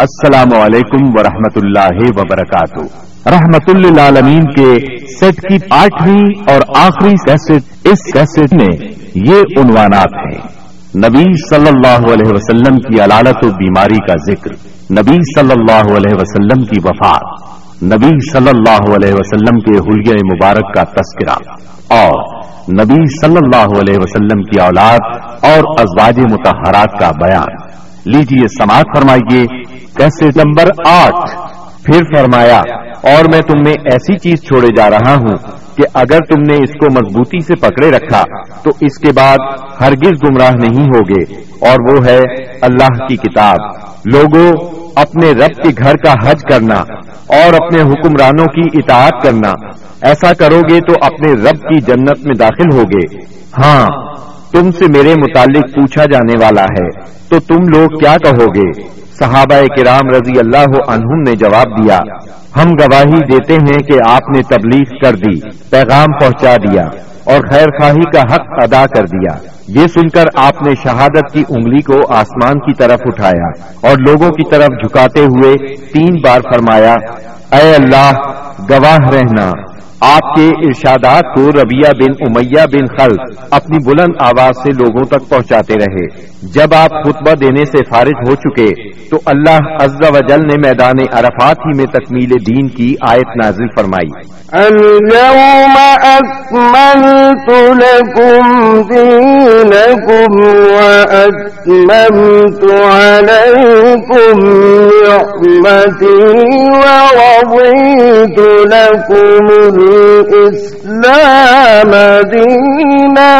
السلام علیکم ورحمۃ اللہ وبرکاتہ۔ رحمت للعالمین کے سیٹ کی آٹھویں اور آخری کیسٹ، اس کیسٹ میں یہ عنوانات ہیں۔ نبی صلی اللہ علیہ وسلم کی علالت و بیماری کا ذکر، نبی صلی اللہ علیہ وسلم کی وفات، نبی صلی اللہ علیہ وسلم کے حلیہ مبارک کا تذکرہ، اور نبی صلی اللہ علیہ وسلم کی اولاد اور ازواج متحرات کا بیان۔ لیجیے سماعت فرمائیے۔ کیسے نمبر آٹھ۔ پھر فرمایا، اور میں تم میں ایسی چیز چھوڑے جا رہا ہوں کہ اگر تم نے اس کو مضبوطی سے پکڑے رکھا، تو اس کے بعد ہرگز گمراہ نہیں ہوگے۔ اور وہ ہے اللہ کی کتاب۔ لوگوں اپنے رب کے گھر کا حج کرنا اور اپنے حکمرانوں کی اطاعت کرنا۔ ایسا کرو گے تو اپنے رب کی جنت میں داخل ہوگے۔ ہاں تم سے میرے متعلق پوچھا جانے والا ہے، تو تم لوگ کیا کہو گے صحابہ کرام رضی اللہ عنہم نے جواب دیا، ہم گواہی دیتے ہیں کہ آپ نے تبلیغ کر دی، پیغام پہنچا دیا، اور خیر خواہی کا حق ادا کر دیا۔ یہ سن کر آپ نے شہادت کی انگلی کو آسمان کی طرف اٹھایا، اور لوگوں کی طرف جھکاتے ہوئے تین بار فرمایا، اے اللہ، گواہ رہنا۔ آپ کے ارشادات کو ربیہ بن امیہ بن خلق اپنی بلند آواز سے لوگوں تک پہنچاتے رہے۔ جب آپ خطبہ دینے سے فارغ ہو چکے تو اللہ عز و جل نے میدان عرفات ہی میں تکمیل دین کی آیت نازل فرمائی۔ اليوم أكملت لكم دينكم وأتممت عليكم نعمتي ورضيت لكم الإسلام دينا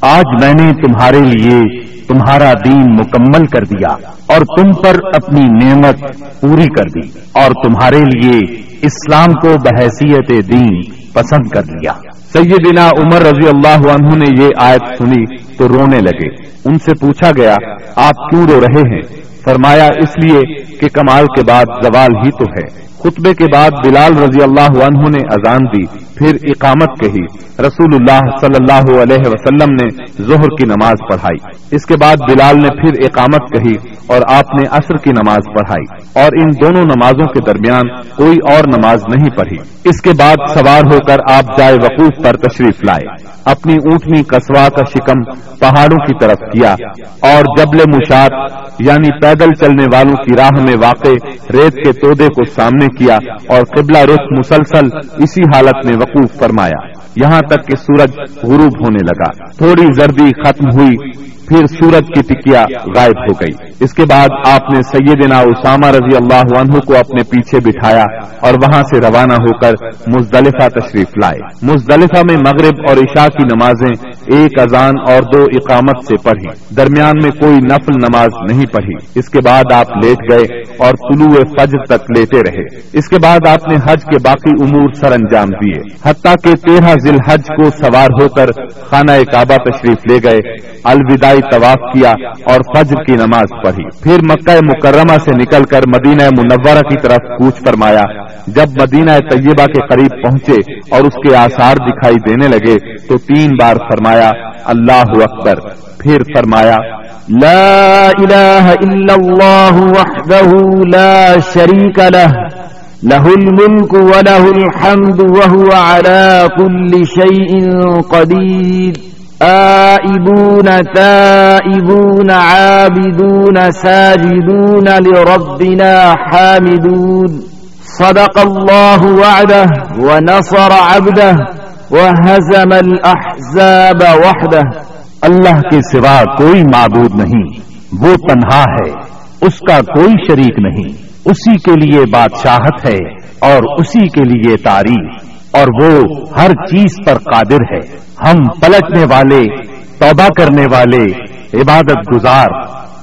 آج میں نے تمہارے لیے تمہارا دین مکمل کر دیا اور تم پر اپنی نعمت پوری کر دی اور تمہارے لیے اسلام کو بحیثیت دین پسند کر لیا۔ سیدنا عمر رضی اللہ عنہ نے یہ آیت سنی تو رونے لگے۔ ان سے پوچھا گیا، آپ کیوں رو رہے ہیں؟ فرمایا، اس لیے کہ کمال کے بعد زوال ہی تو ہے۔ خطبے کے بعد بلال رضی اللہ عنہ نے اذان دی، پھر اقامت کہی۔ رسول اللہ صلی اللہ علیہ وسلم نے ظہر کی نماز پڑھائی۔ اس کے بعد بلال نے پھر اقامت کہی اور آپ نے عصر کی نماز پڑھائی۔ اور ان دونوں نمازوں کے درمیان کوئی اور نماز نہیں پڑھی۔ اس کے بعد سوار ہو کر آپ جائے وقوف پر تشریف لائے۔ اپنی اونٹنی کسوا کا شکم پہاڑوں کی طرف کیا اور جبل مشاد یعنی پیدل چلنے والوں کی راہ میں واقع ریت کے تودے کو سامنے کیا اور قبلہ رخ مسلسل اسی حالت میں وقوف فرمایا۔ یہاں تک کہ سورج غروب ہونے لگا۔ تھوڑی زردی ختم ہوئی، پھر سورج کی ٹکیا غائب ہو گئی۔ اس کے بعد آپ نے سیدنا اسامہ رضی اللہ عنہ کو اپنے پیچھے بٹھایا اور وہاں سے روانہ ہو کر مزدلفہ تشریف لائے۔ مزدلفہ میں مغرب اور عشاء کی نمازیں ایک اذان اور دو اقامت سے پڑھی درمیان میں کوئی نفل نماز نہیں پڑھی۔ اس کے بعد آپ لیٹ گئے اور طلوع فجر تک لیتے رہے۔ اس کے بعد آپ نے حج کے باقی امور سر انجام دیے۔ حتیٰ کہ تیرہ ذیل حج کو سوار ہو کر خانہ کعبہ تشریف لے گئے۔ الوداعی طواف کیا اور فجر کی نماز پڑھی۔ پھر مکہ مکرمہ سے نکل کر مدینہ منورہ کی طرف کوچ فرمایا۔ جب مدینہ طیبہ کے قریب پہنچے اور اس کے آثار دکھائی دینے لگے تو تین بار فرمایا فرمایا، اللہ اکبر. پھر فرمایا، لا الہ الا اللہ وحدہ لا شریک لہ له الملك وله الحمد وهو على كل شيء قدير آئبون، تائبون، عابدون، ساجدون لربنا حامدون۔ صدق الله وعده ونصر عبده وهزم الأحزاب وحده۔ اللہ کے سوا کوئی معبود نہیں۔ وہ تنہا ہے۔ اس کا کوئی شریک نہیں۔ اسی کے لیے بادشاہت ہے اور اسی کے لیے تعریف۔ اور وہ ہر چیز پر قادر ہے۔ ہم پلٹنے والے، توبہ کرنے والے، عبادت گزار،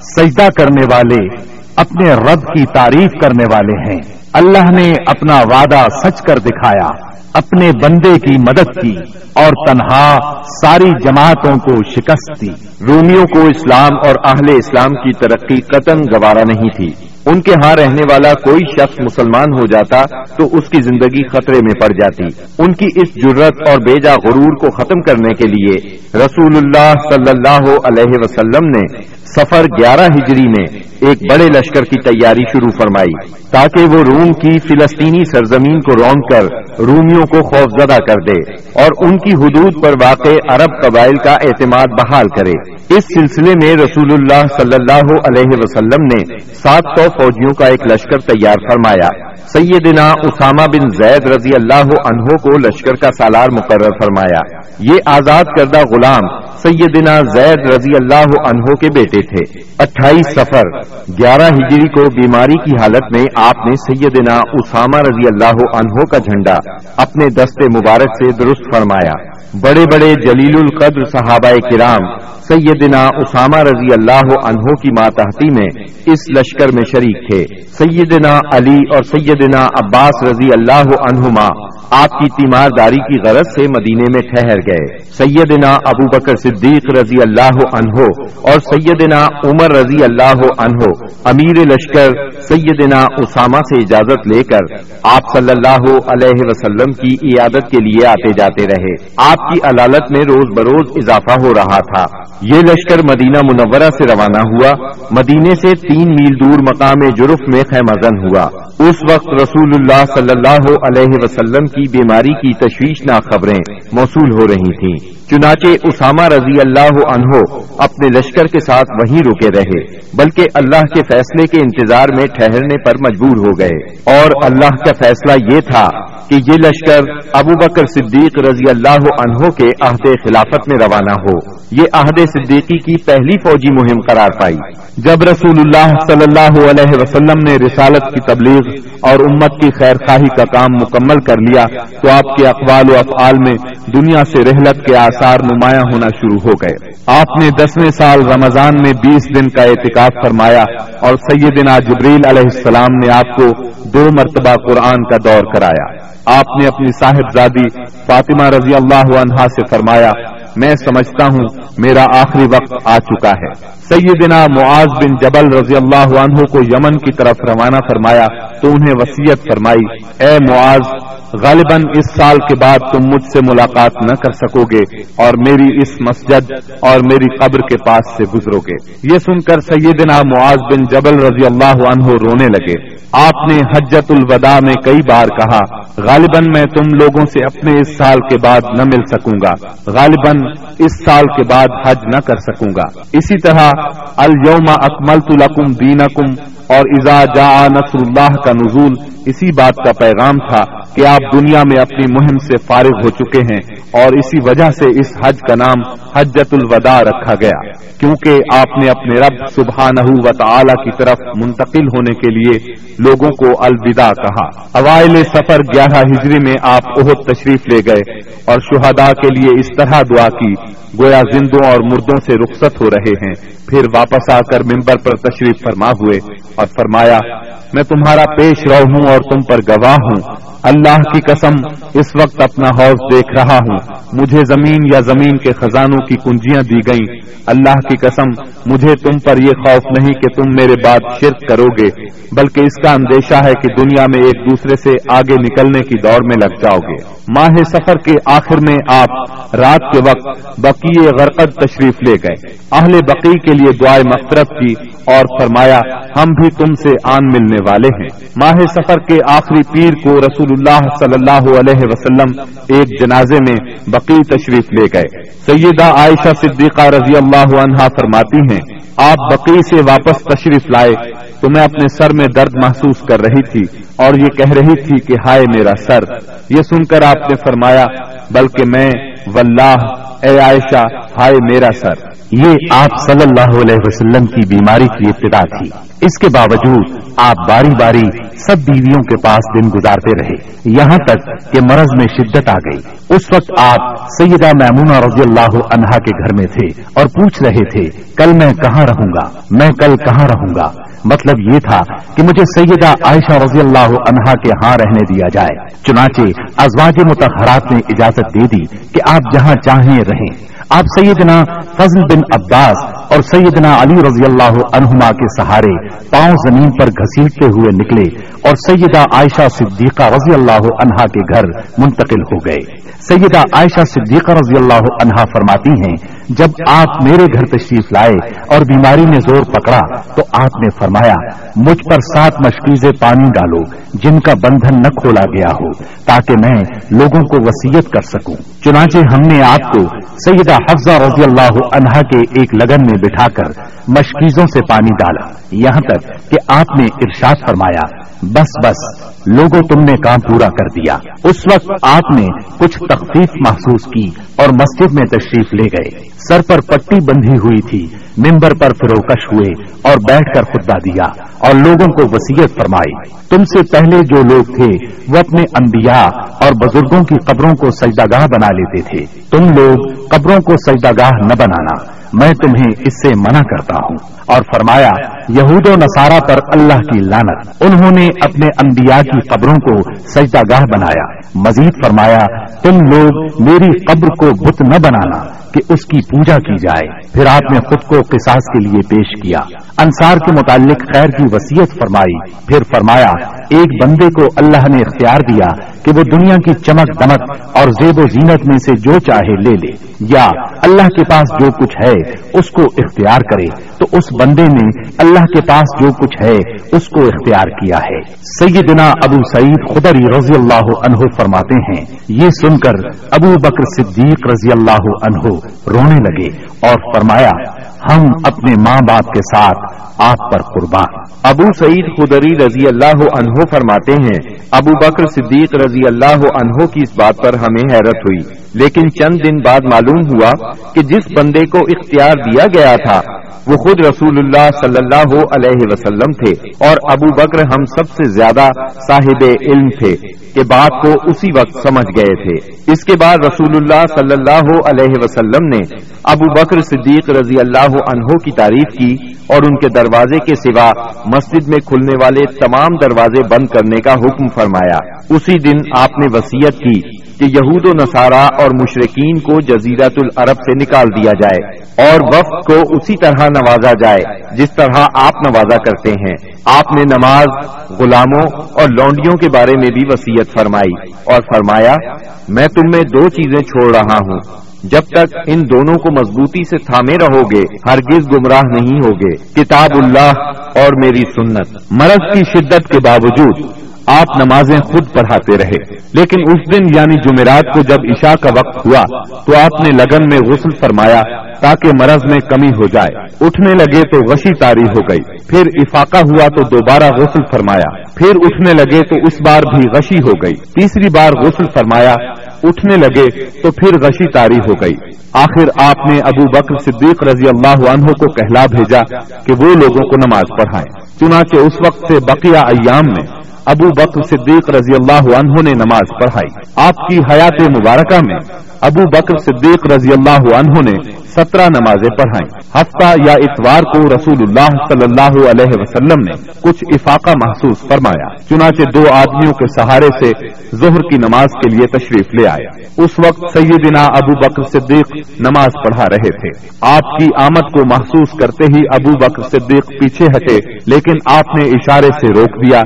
سجدہ کرنے والے، اپنے رب کی تعریف کرنے والے ہیں۔ اللہ نے اپنا وعدہ سچ کر دکھایا۔ اپنے بندے کی مدد کی اور تنہا ساری جماعتوں کو شکست دی۔ رومیوں کو اسلام اور اہل اسلام کی ترقی قطن گوارا نہیں تھی۔ ان کے ہاں رہنے والا کوئی شخص مسلمان ہو جاتا تو اس کی زندگی خطرے میں پڑ جاتی۔ ان کی اس جرت اور بیجا غرور کو ختم کرنے کے لیے رسول اللہ صلی اللہ علیہ وسلم نے سفر گیارہ ہجری میں ایک بڑے لشکر کی تیاری شروع فرمائی تاکہ وہ روم کی فلسطینی سرزمین کو رون کر رومیوں کو خوفزدہ کر دے اور ان کی حدود پر واقع عرب قبائل کا اعتماد بحال کرے۔ اس سلسلے میں رسول اللہ صلی اللہ علیہ وسلم نے سات سو فوجیوں کا ایک لشکر تیار فرمایا۔ سیدنا اسامہ بن زید رضی اللہ عنہ کو لشکر کا سالار مقرر فرمایا۔ یہ آزاد کردہ غلام سیدنا زید رضی اللہ عنہ کے بیٹے تھے۔ اٹھائیس سفر، گیارہ ہجری کو بیماری کی حالت میں آپ نے سیدنا اسامہ رضی اللہ عنہ کا جھنڈا اپنے دستے مبارک سے درست فرمایا۔ بڑے بڑے جلیل القدر صحابہ کرام سیدنا اسامہ رضی اللہ عنہ کی ماتحتی میں اس لشکر میں شریک تھے۔ سیدنا علی اور سیدنا عباس رضی اللہ عنہما آپ کی تیمارداری کی غرض سے مدینے میں ٹھہر گئے۔ سیدنا ابو بکر صدیق رضی اللہ عنہ اور سیدنا عمر رضی اللہ عنہ امیر لشکر سیدنا اسامہ سے اجازت لے کر آپ صلی اللہ علیہ وسلم کی عیادت کے لیے آتے جاتے رہے۔ آپ کی عدالت میں روز بروز اضافہ ہو رہا تھا۔ یہ لشکر مدینہ منورہ سے روانہ ہوا۔ مدینے سے تین میل دور مقام جرف میں خیمہ زن ہوا۔ اس وقت رسول اللہ صلی اللہ علیہ وسلم کی بیماری کی تشویشناک خبریں موصول ہو رہی تھیں۔ چنانچہ اسامہ رضی اللہ عنہ اپنے لشکر کے ساتھ وہیں رکے رہے، بلکہ اللہ کے فیصلے کے انتظار میں ٹھہرنے پر مجبور ہو گئے۔ اور اللہ کا فیصلہ یہ تھا کہ یہ لشکر ابو بکر صدیق رضی اللہ عنہ کے عہد خلافت میں روانہ ہو۔ یہ عہد صدیقی کی پہلی فوجی مہم قرار پائی۔ جب رسول اللہ صلی اللہ علیہ وسلم نے رسالت کی تبلیغ اور امت کی خیر خواہی کا کام مکمل کر لیا، تو آپ کے اقوال و افعال میں دنیا سے رحلت کے آثار نمایاں ہونا شروع ہو گئے۔ آپ نے دسویں سال رمضان میں بیس دن کا احتکاب فرمایا اور سیدنا جبریل علیہ السلام نے آپ کو دو مرتبہ قرآن کا دور کرایا۔ آپ نے اپنی صاحبزادی فاطمہ رضی اللہ عنہا سے فرمایا میں سمجھتا ہوں میرا آخری وقت آ چکا ہے۔ سیدنا معاذ بن جبل رضی اللہ عنہ کو یمن کی طرف روانہ فرمایا، تو انہیں وسیعت فرمائی، اے معاذ، غالباً اس سال کے بعد تم مجھ سے ملاقات نہ کر سکو گے اور میری اس مسجد اور میری قبر کے پاس سے گزرو گے۔ یہ سن کر سیدنا معاذ بن جبل رضی اللہ عنہ رونے لگے۔ آپ نے حجت الوداع میں کئی بار کہا، غالباً میں تم لوگوں سے اپنے اس سال کے بعد نہ مل سکوں گا۔ غالباً اس سال کے بعد حج نہ کر سکوں گا۔ اسی طرح الوما اکمل لکم دینکم اور ازا جا نصر اللہ کا نزول، اسی بات کا پیغام تھا کہ آپ دنیا میں اپنی مہم سے فارغ ہو چکے ہیں اور اسی وجہ سے اس حج کا نام حجت الوداع رکھا گیا، کیونکہ آپ نے اپنے رب سبحانہ و تعالی کی طرف منتقل ہونے کے لیے لوگوں کو الوداع کہا۔ اوائل سفر گیارہ ہجری میں آپ بہت تشریف لے گئے اور شہداء کے لیے اس طرح دعا کی، گویا زندوں اور مردوں سے رخصت ہو رہے ہیں۔ پھر واپس آ کر ممبر پر تشریف فرما ہوئے۔ اور فرمایا میں تمہارا پیش رو ہوں اور تم پر گواہ ہوں۔ اللہ کی قسم، اس وقت اپنا حوض دیکھ رہا ہوں۔ مجھے زمین یا زمین کے خزانوں کی کنجیاں دی گئیں۔ اللہ کی قسم، مجھے تم پر یہ خوف نہیں کہ تم میرے بعد شرک کرو گے بلکہ اس کا اندیشہ ہے کہ دنیا میں ایک دوسرے سے آگے نکلنے کی دوڑ میں لگ جاؤ گے ماہ سفر کے آخر میں آپ رات کے وقت بقی غرقد تشریف لے گئے۔ اہل بقی کے لیے دعائیں مفرت کی اور فرمایا، ہم بھی تم سے آن ملنے والے ہیں۔ ماہ سفر کے آخری پیر کو رسول اللہ صلی اللہ علیہ وسلم ایک جنازے میں بقی تشریف لے گئے۔ سیدہ عائشہ صدیقہ رضی اللہ عنہا فرماتی ہیں، آپ بقی سے واپس تشریف لائے، تو میں اپنے سر میں درد محسوس کر رہی تھی اور یہ کہہ رہی تھی کہ ہائے میرا سر۔ یہ سن کر آپ نے فرمایا، بلکہ میں، واللہ، اے عائشہ، ہائے میرا سر۔ یہ آپ صلی اللہ علیہ وسلم کی بیماری کی ابتدا تھی۔ اس کے باوجود آپ باری باری سب بیویوں کے پاس دن گزارتے رہے۔ یہاں تک کہ مرض میں شدت آ گئی۔ اس وقت آپ سیدہ میمونہ رضی اللہ عنہا کے گھر میں تھے اور پوچھ رہے تھے، کل میں کہاں رہوں گا؟ میں کل کہاں رہوں گا؟ مطلب یہ تھا کہ مجھے سیدہ عائشہ رضی اللہ عنہا کے ہاں رہنے دیا جائے۔ چنانچہ ازواج متحرات نے اجازت دے دی کہ آپ جہاں چاہیں رہیں۔ آپ سیدنا فضل بن عباس اور سیدنا علی رضی اللہ عنہما کے سہارے پاؤں زمین پر گھسیٹتے ہوئے نکلے اور سیدہ عائشہ صدیقہ رضی اللہ عنہا کے گھر منتقل ہو گئے۔ سیدہ عائشہ صدیقہ رضی اللہ عنہا فرماتی ہیں جب آپ میرے گھر تشریف لائے اور بیماری نے زور پکڑا تو آپ نے فرمایا، مجھ پر سات مشکیزیں پانی ڈالو جن کا بندھن نہ کھولا گیا ہو تاکہ میں لوگوں کو وسیعت کر سکوں۔ چنانچہ ہم نے آپ کو سیدہ حفظہ رضی اللہ عنہا کے ایک لگن میں بٹھا کر مشکیزوں سے پانی ڈالا۔ یہاں تک کہ آپ نے ارشاد فرمایا، بس بس لوگوں تم نے کام پورا کر دیا۔ اس وقت آپ نے کچھ تخفیف محسوس کی اور مسجد میں تشریف لے گئے۔ سر پر پٹی بندھی ہوئی تھی۔ ممبر پر فروکش ہوئے اور بیٹھ کر خطبہ دیا اور لوگوں کو وسیعت فرمائی۔ تم سے پہلے جو لوگ تھے، وہ اپنے انبیاء اور بزرگوں کی قبروں کو سجدہ گاہ بنا لیتے تھے۔ تم لوگ قبروں کو سجدہ گاہ نہ بنانا، میں تمہیں اس سے منع کرتا ہوں۔ اور فرمایا، یہود و نصارہ پر اللہ کی لانت انہوں نے اپنے انبیاء کی قبروں کو سجدہ گاہ بنایا۔ مزید فرمایا، تم لوگ میری قبر کو بت نہ بنانا۔ کہ اس کی پوجا کی جائے۔ پھر آپ نے خود کو قصاص کے لیے پیش کیا۔ انصار کے متعلق خیر کی وسیعت فرمائی۔ پھر فرمایا، ایک بندے کو اللہ نے اختیار دیا کہ وہ دنیا کی چمک دمک اور زیب و زینت میں سے جو چاہے لے لے یا اللہ کے پاس جو کچھ ہے اس کو اختیار کرے تو اس بندے نے اللہ کے پاس جو کچھ ہے اس کو اختیار کیا ہے۔ سیدنا ابو سعید خدری رضی اللہ عنہ فرماتے ہیں، یہ سن کر ابو بکر صدیق رضی اللہ عنہ رونے لگے اور فرمایا، ہم اپنے ماں باپ کے ساتھ آپ پر قربان۔ ابو سعید خدری رضی اللہ عنہ فرماتے ہیں، ابو بکر صدیق رضی اللہ عنہ کی اس بات پر ہمیں حیرت ہوئی۔ لیکن چند دن بعد معلوم ہوا کہ جس بندے کو اختیار دیا گیا تھا، وہ خود رسول اللہ صلی اللہ علیہ وسلم تھے اور ابو بکر ہم سب سے زیادہ صاحب علم تھے کہ بات کو اسی وقت سمجھ گئے تھے۔ اس کے بعد رسول اللہ صلی اللہ علیہ وسلم نے ابو بکر صدیق رضی اللہ عنہ کی تعریف کی اور ان کے دروازے کے سوا مسجد میں کھلنے والے تمام دروازے بند کرنے کا حکم فرمایا۔ اسی دن آپ نے وسیعت کی کہ یہود و نصارہ اور مشرقین کو جزیرت العرب سے نکال دیا جائے اور وفد کو اسی طرح نوازا جائے جس طرح آپ نوازا کرتے ہیں۔ آپ نے نماز، غلاموں اور لونڈیوں کے بارے میں بھی وسیعت فرمائی اور فرمایا، میں تم میں دو چیزیں چھوڑ رہا ہوں۔ جب تک ان دونوں کو مضبوطی سے تھامے رہو گے ہرگز گمراہ نہیں ہوگے۔ کتاب اللہ اور میری سنت۔ مرض کی شدت کے باوجود آپ نمازیں خود پڑھاتے رہے۔ لیکن اس دن یعنی جمعرات کو جب عشاء کا وقت ہوا، تو آپ نے لگن میں غسل فرمایا تاکہ مرض میں کمی ہو جائے۔ اٹھنے لگے تو غشی تاری ہو گئی۔ پھر افاقہ ہوا تو دوبارہ غسل فرمایا۔ پھر اٹھنے لگے تو اس بار بھی غشی ہو گئی۔ تیسری بار غسل فرمایا۔ اٹھنے لگے تو پھر غشی تاری ہو گئی۔ آخر آپ نے ابو بکر صدیق رضی اللہ عنہ کو کہلا بھیجا کہ وہ لوگوں کو نماز پڑھائیں۔ چنانچہ اس وقت سے بقیہ ایام میں ابو بکر صدیق رضی اللہ عنہ نے نماز پڑھائی۔ آپ کی حیات مبارکہ میں ابو بکر صدیق رضی اللہ عنہ نے سترہ نمازیں پڑھائیں۔ ہفتہ یا اتوار کو رسول اللہ صلی اللہ علیہ وسلم نے کچھ افاقہ محسوس فرمایا، چنانچہ دو آدمیوں کے سہارے سے ظہر کی نماز کے لیے تشریف لے آیا اس وقت سیدنا ابو بکر صدیق نماز پڑھا رہے تھے۔ آپ کی آمد کو محسوس کرتے ہی ابو بکر صدیق پیچھے ہٹے، لیکن آپ نے اشارے سے روک دیا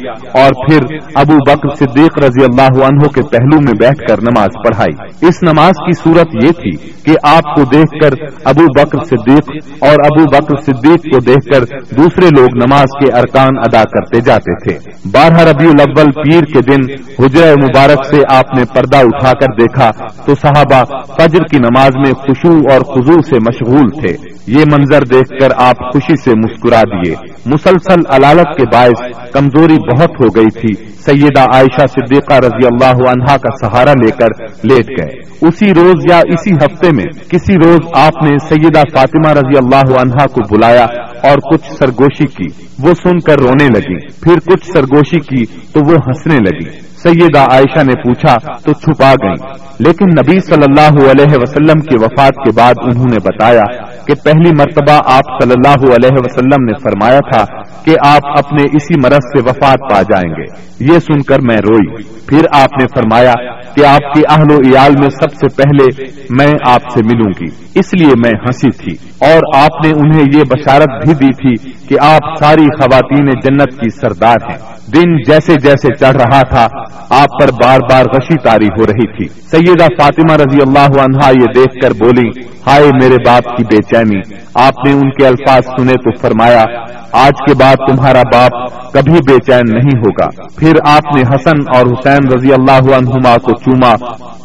اور پھر ابو بکر صدیق رضی اللہ عنہ کے پہلو میں بیٹھ کر نماز پڑھائی۔ اس نماز کی صورت یہ تھی کہ آپ کو دیکھ کر ابو بکر صدیق اور ابو بکر صدیق کو دیکھ کر دوسرے لوگ نماز کے ارکان ادا کرتے جاتے تھے۔ بارہ ربیع الاول پیر کے دن حجر مبارک سے آپ نے پردہ اٹھا کر دیکھا تو صحابہ فجر کی نماز میں خوشو اور خزو سے مشغول تھے۔ یہ منظر دیکھ کر آپ خوشی سے مسکرا دیے۔ مسلسل علالت کے باعث کمزوری بہت ہو گئی تھی۔ سیدہ عائشہ صدیقہ رضی اللہ عنہا کا سہارا لے کر لیٹ گئے۔ اسی روز یا اسی ہفتے میں کسی روز آپ نے سیدہ فاطمہ رضی اللہ عنہا کو بلایا اور کچھ سرگوشی کی۔ وہ سن کر رونے لگی۔ پھر کچھ سرگوشی کی تو وہ ہنسنے لگی۔ سیدہ عائشہ نے پوچھا، تو چھپا گئی لیکن نبی صلی اللہ علیہ وسلم کی وفات کے بعد انہوں نے بتایا کہ پہلی مرتبہ آپ صلی اللہ علیہ وسلم نے فرمایا تھا کہ آپ اپنے اسی مرض سے وفات پا جائیں گے۔ یہ سن کر میں روئی۔ پھر آپ نے فرمایا کہ آپ کے اہل و عیال میں سب سے پہلے میں آپ سے ملوں گی۔ اس لیے میں ہنسی تھی۔ اور آپ نے انہیں یہ بشارت بھی دی تھی کہ آپ ساری خواتین جنت کی سردار ہیں۔ دن جیسے جیسے چڑھ رہا تھا، آپ پر بار بار غشی تاری ہو رہی تھی۔ سیدہ فاطمہ رضی اللہ عنہا یہ دیکھ کر بولی ہائے میرے باپ کی بے چینی یعنی آپ نے ان کے الفاظ سنے تو فرمایا، آج کے بعد تمہارا باپ کبھی بے چین نہیں ہوگا۔ پھر آپ نے حسن اور حسین رضی اللہ عنہما کو چوما،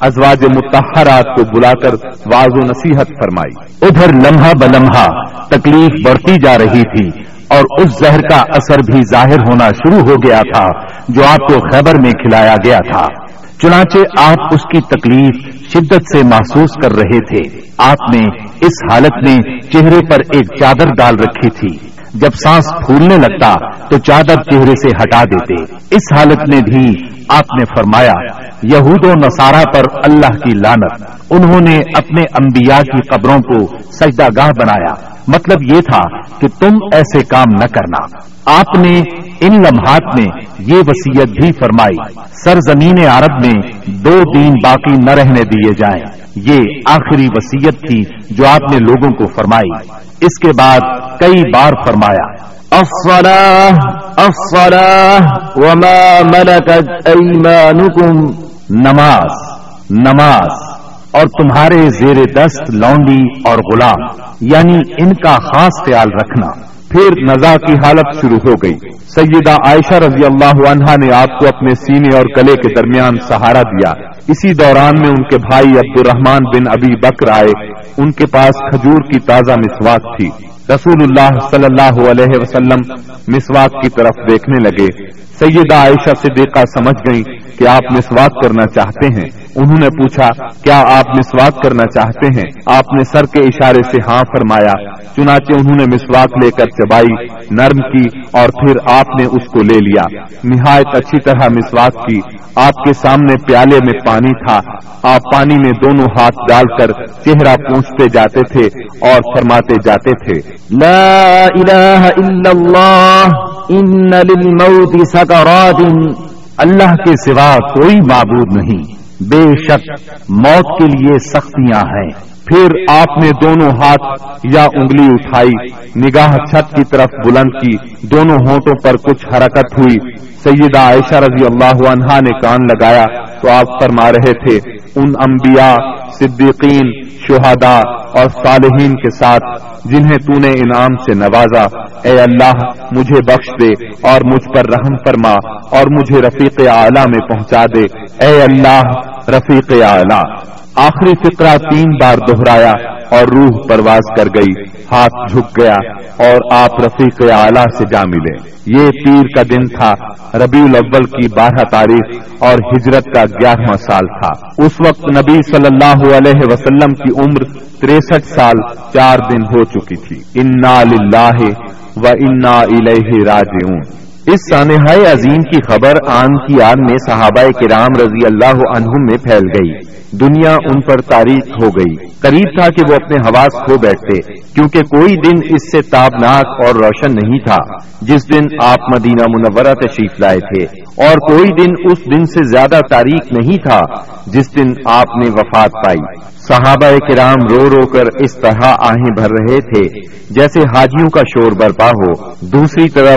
ازواج متحرات کو بلا کر واض و نصیحت فرمائی۔ ادھر لمحہ بلمحہ تکلیف بڑھتی جا رہی تھی اور اس زہر کا اثر بھی ظاہر ہونا شروع ہو گیا تھا، جو آپ کو خیبر میں کھلایا گیا تھا۔ چنانچہ آپ اس کی تکلیف شدت سے محسوس کر رہے تھے۔ آپ نے اس حالت میں چہرے پر ایک چادر ڈال رکھی تھی۔ جب سانس پھولنے لگتا تو چادر چہرے سے ہٹا دیتے۔ اس حالت میں بھی آپ نے فرمایا، یہود و نصارہ پر اللہ کی لانت انہوں نے اپنے انبیاء کی قبروں کو سجدہ گاہ بنایا۔ مطلب یہ تھا کہ تم ایسے کام نہ کرنا۔ آپ نے ان لمحات میں یہ وسیعت بھی فرمائی سرزمین عرب میں دو دین باقی نہ رہنے دیے جائیں۔ یہ آخری وسیعت تھی جو آپ نے لوگوں کو فرمائی۔ اس کے بعد کئی بار فرمایا وما ملكت ايمانكم نماز نماز۔ اور تمہارے زیر دست لونڈی اور غلام یعنی ان کا خاص خیال رکھنا۔ پھر نزا کی حالت شروع ہو گئی۔ سیدہ عائشہ رضی اللہ عنہا نے آپ کو اپنے سینے اور گلے کے درمیان سہارا دیا۔ اسی دوران میں ان کے بھائی عبد الرحمان بن ابی بکر آئے۔ ان کے پاس کھجور کی تازہ مسواک تھی۔ رسول اللہ صلی اللہ علیہ وسلم مسواک کی طرف دیکھنے لگے۔ سیدہ عائشہ سے دیکھا سمجھ گئی کہ آپ مسواک کرنا چاہتے ہیں۔ انہوں نے پوچھا، کیا آپ مسواک کرنا چاہتے ہیں؟ آپ نے سر کے اشارے سے ہاں فرمایا۔ چنانچہ انہوں نے مسواک لے کر چبائی، نرم کی اور پھر آپ نے اس کو لے لیا۔ نہایت اچھی طرح مسواک کی۔ آپ کے سامنے پیالے میں پانی تھا۔ آپ پانی میں دونوں ہاتھ ڈال کر چہرہ پوچھتے جاتے تھے اور فرماتے جاتے تھے۔ لا الہ الا اللہ ان للموت سکرات۔ اللہ کے سوا کوئی معبود نہیں۔ بے شک موت کے لیے سختیاں ہیں۔ پھر آپ نے دونوں ہاتھ یا انگلی اٹھائی، نگاہ چھت کی طرف بلند کی، دونوں ہونٹوں پر کچھ حرکت ہوئی۔ سیدہ عائشہ رضی اللہ عنہا نے کان لگایا تو آپ فرما رہے تھے، ان انبیاء، صدیقین، شہداء اور صالحین کے ساتھ، جنہیں تو نے انعام سے نوازا، اے اللہ، مجھے بخش دے اور مجھ پر رحم فرما اور مجھے رفیق اعلی میں پہنچا دے۔ اے اللہ، رفیق اعلی۔ آخری فقرہ تین بار دہرایا اور روح پرواز کر گئی، ہاتھ جھک گیا اور آپ رفیق اعلی سے جا ملے۔ یہ پیر کا دن تھا، ربیع الاول کی بارہ تاریخ اور ہجرت کا گیارہواں سال تھا۔ اس وقت نبی صلی اللہ علیہ وسلم کی عمر تریسٹھ سال چار دن ہو چکی تھی۔ انا لاہ و انا الہ راجعون۔ اس سانحہ عظیم کی خبر آن کی آن میں صحابہ کرام رضی اللہ عنہم میں پھیل گئی۔ دنیا ان پر تاریخ ہو گئی۔ قریب تھا کہ وہ اپنے حواس کھو بیٹھتے، کیونکہ کوئی دن اس سے تابناک اور روشن نہیں تھا۔ جس دن آپ مدینہ منورہ تشریف لائے تھے۔ اور کوئی دن اس دن سے زیادہ تاریخ نہیں تھا جس دن آپ نے وفات پائی۔ صحابہ کرام رو رو کر اس طرح آہیں بھر رہے تھے، جیسے حاجیوں کا شور برپا ہو۔ دوسری طرف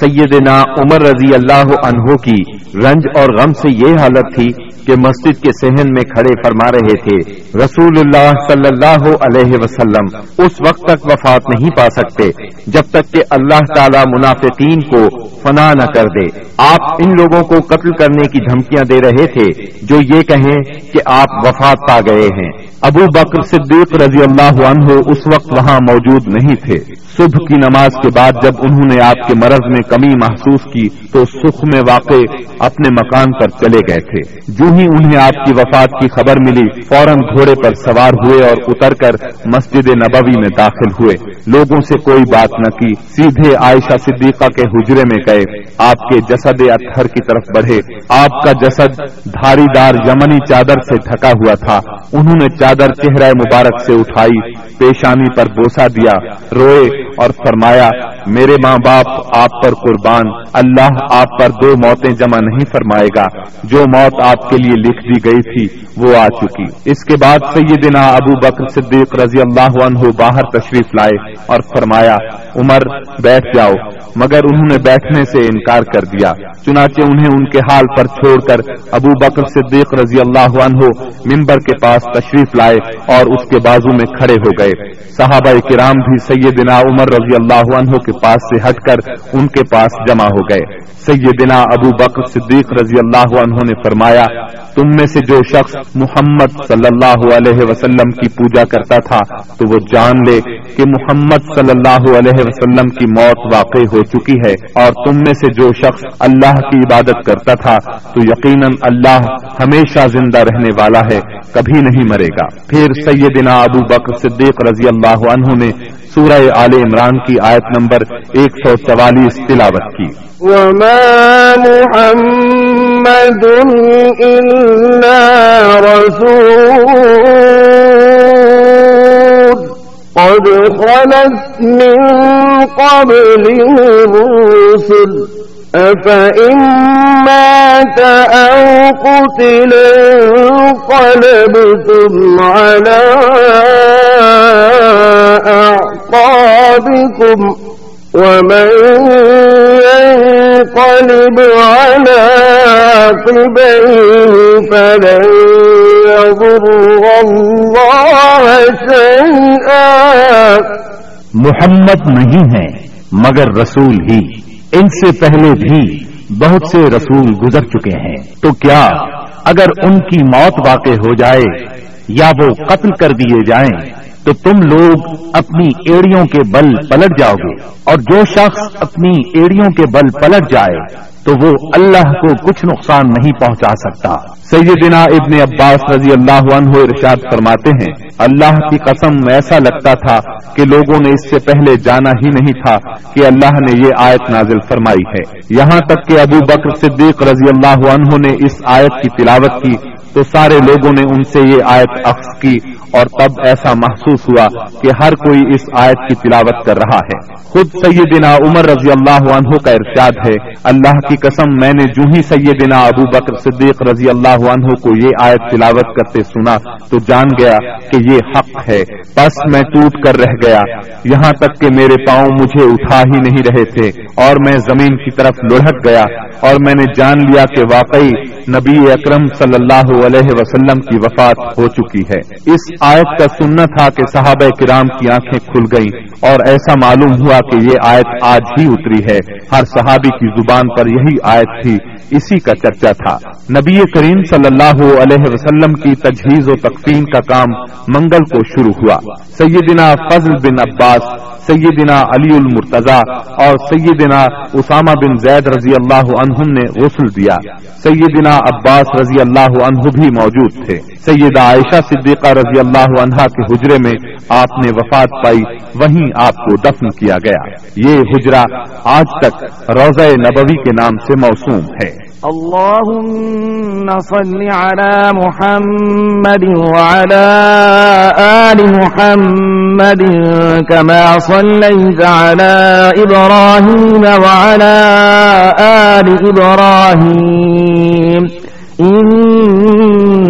سیدنا عمر رضی اللہ عنہ کی رنج اور غم سے یہ حالت تھی کہ مسجد کے سہن میں کھڑے فرما رہے تھے، رسول اللہ صلی اللہ علیہ وسلم اس وقت تک وفات نہیں پا سکتے، جب تک کہ اللہ تعالی منافقین کو فنا نہ کر دے۔ آپ ان لوگوں کو قتل کرنے کی دھمکیاں دے رہے تھے جو یہ کہیں کہ آپ وفات پا گئے ہیں۔ ابو بکر صدیق رضی اللہ عنہ اس وقت وہاں موجود نہیں تھے۔ صبح کی نماز کے بعد جب انہوں نے آپ کے مرض میں کمی محسوس کی تو سکھ میں واقع اپنے مکان پر چلے گئے تھے۔ جو ہی انہیں آپ کی وفات کی خبر ملی، فوراً گھوڑے پر سوار ہوئے اور اتر کر مسجد نبوی میں داخل ہوئے۔ لوگوں سے کوئی بات نہ کی، سیدھے عائشہ صدیقہ کے حجرے میں گئے۔ گئے آپ کے جسد اتھر کی طرف بڑھے۔ آپ کا جسد دھاری دار یمنی چادر سے ڈھکا ہوا تھا۔ انہوں نے چادر چہرہ مبارک سے اٹھائی، پیشانی پر بوسا دیا، روئے اور فرمایا میرے ماں باپ آپ پر قربان، اللہ آپ پر دو موتیں جمع نہیں فرمائے گا۔ جو موت آپ کے لیے لکھ دی گئی تھی، وہ آ چکی۔ اس کے بعد سیدنا ابو بکر صدیق رضی اللہ عنہ باہر تشریف لائے اور فرمایا، عمر، بیٹھ جاؤ۔ مگر انہوں نے بیٹھنے سے انکار کر دیا۔ چنانچہ انہیں ان کے حال پر چھوڑ کر ابو بکر صدیق رضی اللہ عنہ ممبر کے پاس تشریف لائے اور اس کے بازو میں کھڑے ہو گئے۔ صحابہ کرام بھی سیدنا عمر رضی اللہ عنہ کے پاس سے ہٹ کر ان کے پاس جمع ہو گئے۔ سیدنا ابو بکر صدیق رضی اللہ عنہ نے فرمایا، تم میں سے جو شخص محمد صلی اللہ علیہ وسلم کی پوجا کرتا تھا، تو وہ جان لے کہ محمد صلی اللہ علیہ وسلم کی موت واقع ہو چکی ہے۔ اور تم میں سے جو شخص اللہ کی عبادت کرتا تھا، تو یقیناً اللہ ہمیشہ زندہ رہنے والا ہے، کبھی نہیں مرے گا۔ پھر سیدنا ابو بکر صدیق رضی اللہ عنہ نے سورہ آل عمران کی آیت نمبر ایک سو چوالیس تلاوت کی۔ وما محمد إلا رسول. قد خلت من قبله الرسل. أفإن مات أو قتل انقلبتم على أعقابكم ومن ينقلب على عقبيه فلن يضر الله شيئا. محمد نہیں ہے، مگر رسول ہی۔ ان سے پہلے بھی بہت سے رسول گزر چکے ہیں۔ تو کیا اگر ان کی موت واقع ہو جائے یا وہ قتل کر دیے جائیں، تو تم لوگ اپنی ایڑیوں کے بل پلٹ جاؤ گے اور جو شخص اپنی ایڑیوں کے بل پلٹ جائے تو وہ اللہ کو کچھ نقصان نہیں پہنچا سکتا۔ سیدنا ابن عباس رضی اللہ عنہ ارشاد فرماتے ہیں، اللہ کی قسم ایسا لگتا تھا کہ لوگوں نے اس سے پہلے جانا ہی نہیں تھا کہ اللہ نے یہ آیت نازل فرمائی ہے۔ یہاں تک کہ ابو بکر صدیق رضی اللہ عنہ نے اس آیت کی تلاوت کی تو سارے لوگوں نے ان سے یہ آیت اخذ کی۔ اور تب ایسا محسوس ہوا کہ ہر کوئی اس آیت کی تلاوت کر رہا ہے۔ خود سیدنا عمر رضی اللہ عنہ کا ارشاد ہے، اللہ کی قسم، میں نے جو ہی سیدنا ابو بکر صدیق رضی اللہ عنہ کو یہ آیت تلاوت کرتے سنا تو جان گیا کہ یہ حق ہے۔ بس میں ٹوٹ کر رہ گیا۔ یہاں تک کہ میرے پاؤں مجھے اٹھا ہی نہیں رہے تھے اور میں زمین کی طرف لڑک گیا اور میں نے جان لیا کہ واقعی نبی اکرم صلی اللہ علیہ وسلم کی وفات ہو چکی ہے۔ اس آیت کا سننا تھا کہ صحابہ کرام کی آنکھیں کھل گئیں اور ایسا معلوم ہوا کہ یہ آیت آج ہی اتری ہے۔ ہر صحابی کی زبان پر یہی آیت تھی۔ اسی کا چرچا تھا۔ نبی کریم صلی اللہ علیہ وسلم کی تجہیز و تقسیم کا کام منگل کو شروع ہوا۔ سیدنا فضل بن عباس، سیدنا علی المرتضی اور سیدنا اسامہ بن زید رضی اللہ عنہ نے غسل دیا۔ سیدنا عباس رضی اللہ عنہ بھی موجود تھے۔ سیدہ عائشہ صدیقہ رضی اللہ اللہ عنہا کے حجرے میں آپ نے وفات پائی، وہیں آپ کو دفن کیا گیا۔ یہ حجرہ آج تک روزہ نبوی کے نام سے موسوم ہے۔ اللهم صل على محمد وعلى آل محمد كما صليت على إبراهيم وعلى آل إبراهيم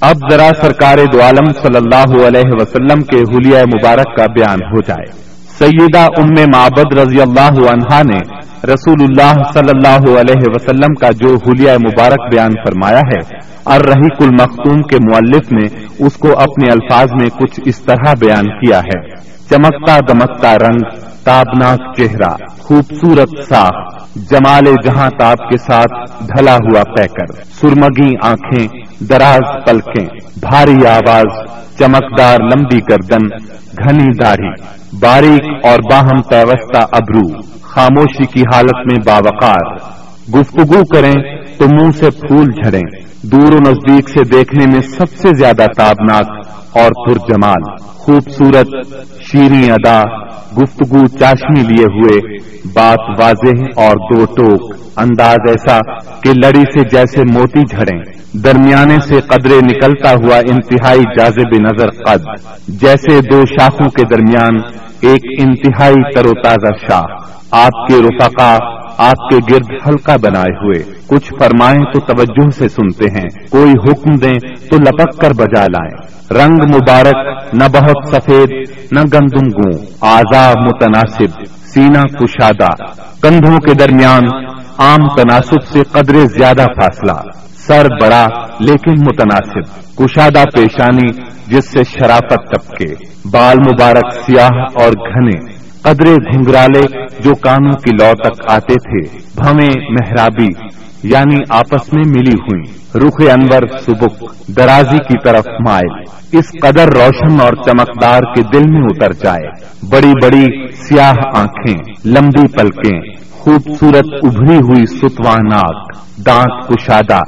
اب ذرا سرکار دو عالم صلی اللہ علیہ وسلم کے حلیہ مبارک کا بیان ہو جائے۔ سیدہ ام معبد رضی اللہ عنہا نے رسول اللہ صلی اللہ علیہ وسلم کا جو حلیہ مبارک بیان فرمایا ہے، الرحیق المختوم کے مؤلف نے اس کو اپنے الفاظ میں کچھ اس طرح بیان کیا ہے۔ چمکتا دمکتا رنگ، تابناک چہرہ، خوبصورت ساخ جمال جہاں تاب کے ساتھ ڈھلا ہوا پیکر، سرمگی آنکھیں دراز پلکیں، بھاری آواز، چمکدار لمبی گردن، گھنی داڑھی، باریک اور باہم پیوستہ ابرو، خاموشی کی حالت میں باوقار۔ گفتگو کریں تو منہ سے پھول جھڑیں، دور و نزدیک سے دیکھنے میں سب سے زیادہ تابناک اور پرجمال خوبصورت، شیریں ادا، گفتگو چاشنی لیے ہوئے، بات واضح اور دو ٹوک، انداز ایسا کہ لڑی سے جیسے موتی جھڑیں۔ درمیانے سے قدرے نکلتا ہوا انتہائی جازب نظر قد، جیسے دو شاخوں کے درمیان ایک انتہائی تر و تازہ شاخ۔ آپ کے رفقا، آپ کے گرد ہلکا بنائے ہوئے۔ کچھ فرمائیں تو توجہ سے سنتے ہیں۔ کوئی حکم دیں تو لپک کر بجا لائیں۔ رنگ مبارک، نہ بہت سفید، نہ گندم گوں۔ آزاد متناسب سینا کشادہ۔ کندھوں کے درمیان عام تناسب سے قدرے زیادہ فاصلہ۔ سر بڑا لیکن متناسب، کشادہ پیشانی جس سے شرافت ٹپکے بال مبارک سیاہ اور گھنے، قدرے گھنگرالے جو کانوں کی لو تک آتے تھے بھویں محرابی یعنی آپس میں ملی ہوئی رخ انور سبک، درازی کی طرف مائل۔ اس قدر روشن اور چمکدار کے دل میں اتر جائے۔ بڑی بڑی سیاہ آنکھیں، لمبی پلکیں خوبصورت ابھری ہوئی ستواں ناک دانت کشادہ،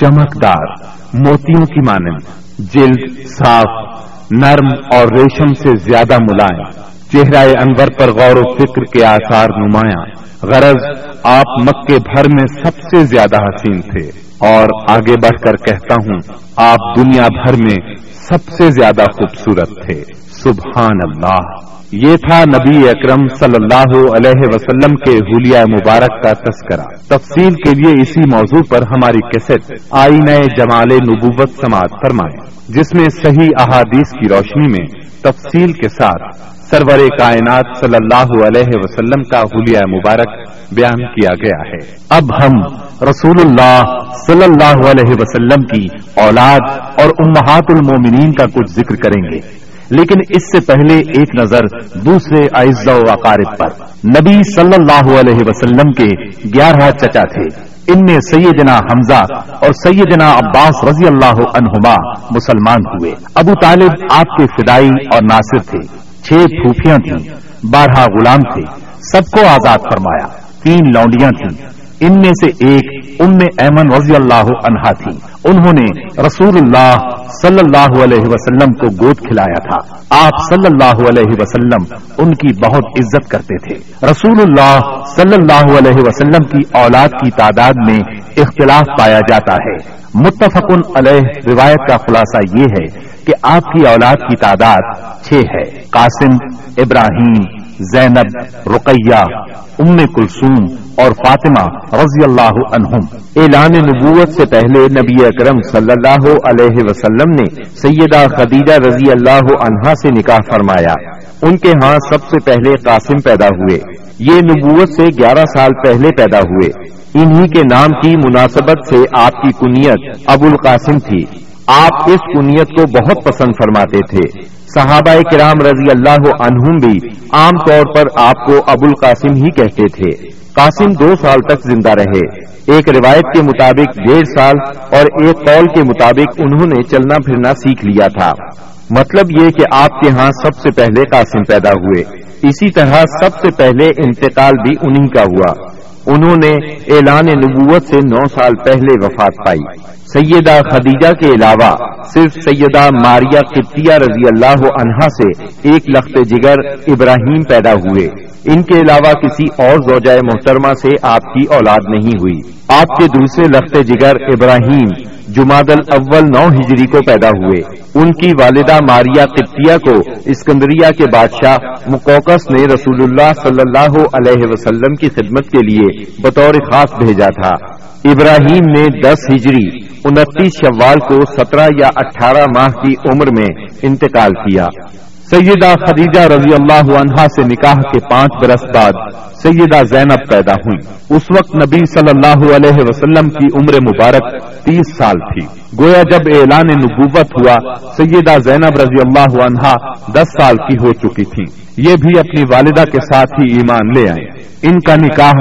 چمکدار، موتیوں کی مانند، جلد، صاف، نرم اور ریشم سے زیادہ ملائم چہرہ انور پر غور و فکر کے آثار نمایاں، غرض آپ مکے بھر میں سب سے زیادہ حسین تھے۔ اور آگے بڑھ کر کہتا ہوں، آپ دنیا بھر میں سب سے زیادہ خوبصورت تھے۔ سبحان اللہ یہ تھا نبی اکرم صلی اللہ علیہ وسلم کے حلیہ مبارک کا تذکرہ۔ تفصیل کے لیے اسی موضوع پر ہماری کیسٹ آئی نئے جمال نبوت سماعت فرمائیں، جس میں صحیح احادیث کی روشنی میں تفصیل کے ساتھ سرور کائنات صلی اللہ علیہ وسلم کا حلیہ مبارک بیان کیا گیا ہے۔ اب ہم رسول اللہ صلی اللہ علیہ وسلم کی اولاد اور امہات المومنین کا کچھ ذکر کریں گے۔ لیکن اس سے پہلے ایک نظر دوسرے اعزا و اقارب پر۔ نبی صلی اللہ علیہ وسلم کے گیارہ چچا تھے۔ ان میں سیدنا حمزہ اور سیدنا عباس رضی اللہ عنہما مسلمان ہوئے۔ ابو طالب آپ کے فدائی اور ناصر تھے۔ چھ پھوپیاں تھیں۔ بارہ غلام تھے۔ سب کو آزاد فرمایا۔ تین لونڈیاں تھیں۔ ان میں سے ایک ام ایمن رضی اللہ عنہا تھی۔ انہوں نے رسول اللہ صلی اللہ علیہ وسلم کو گود کھلایا تھا۔ آپ صلی اللہ علیہ وسلم ان کی بہت عزت کرتے تھے۔ رسول اللہ صلی اللہ علیہ وسلم کی اولاد کی تعداد میں اختلاف پایا جاتا ہے۔ متفقن علیہ روایت کا خلاصہ یہ ہے کہ آپ کی اولاد کی تعداد چھ ہے۔ قاسم، ابراہیم زینب، رقیہ، ام کلثوم اور فاطمہ رضی اللہ عنہم۔ اعلان نبوت سے پہلے نبی اکرم صلی اللہ علیہ وسلم نے سیدہ خدیجہ رضی اللہ عنہا سے نکاح فرمایا۔ ان کے ہاں سب سے پہلے قاسم پیدا ہوئے۔ یہ نبوت سے گیارہ سال پہلے پیدا ہوئے۔ انہی کے نام کی مناسبت سے آپ کی کنیت ابو القاسم تھی۔ آپ اس کنیت کو بہت پسند فرماتے تھے۔ صحابہ کرام رضی اللہ عنہم بھی عام طور پر آپ کو ابو القاسم ہی کہتے تھے۔ قاسم دو سال تک زندہ رہے۔ ایک روایت کے مطابق ڈیڑھ سال اور ایک قول کے مطابق انہوں نے چلنا پھرنا سیکھ لیا تھا۔ مطلب یہ کہ آپ کے ہاں سب سے پہلے قاسم پیدا ہوئے۔ اسی طرح سب سے پہلے انتقال بھی انہی کا ہوا۔ انہوں نے اعلان نبوت سے نو سال پہلے وفات پائی۔ سیدہ خدیجہ کے علاوہ صرف سیدہ ماریا قبطیہ رضی اللہ عنہا سے ایک لخت جگر ابراہیم پیدا ہوئے۔ ان کے علاوہ کسی اور زوجہ محترمہ سے آپ کی اولاد نہیں ہوئی۔ آپ کے دوسرے لخت جگر ابراہیم جماعت الاول نو ہجری کو پیدا ہوئے۔ ان کی والدہ ماریا قبطیہ کو اسکندریہ کے بادشاہ مکوکس نے رسول اللہ صلی اللہ علیہ وسلم کی خدمت کے لیے بطور خاص بھیجا تھا۔ ابراہیم نے دس ہجری انتیس شوال کو سترہ یا اٹھارہ ماہ کی عمر میں انتقال کیا۔ سیدہ خدیجہ رضی اللہ عنہا سے نکاح کے پانچ برس بعد سیدہ زینب پیدا ہوئی۔ اس وقت نبی صلی اللہ علیہ وسلم کی عمر مبارک تیس سال تھی۔ گویا جب اعلان نبوت ہوا، سیدہ زینب رضی اللہ عنہا دس سال کی ہو چکی تھی یہ بھی اپنی والدہ کے ساتھ ہی ایمان لے آئے۔ ان کا نکاح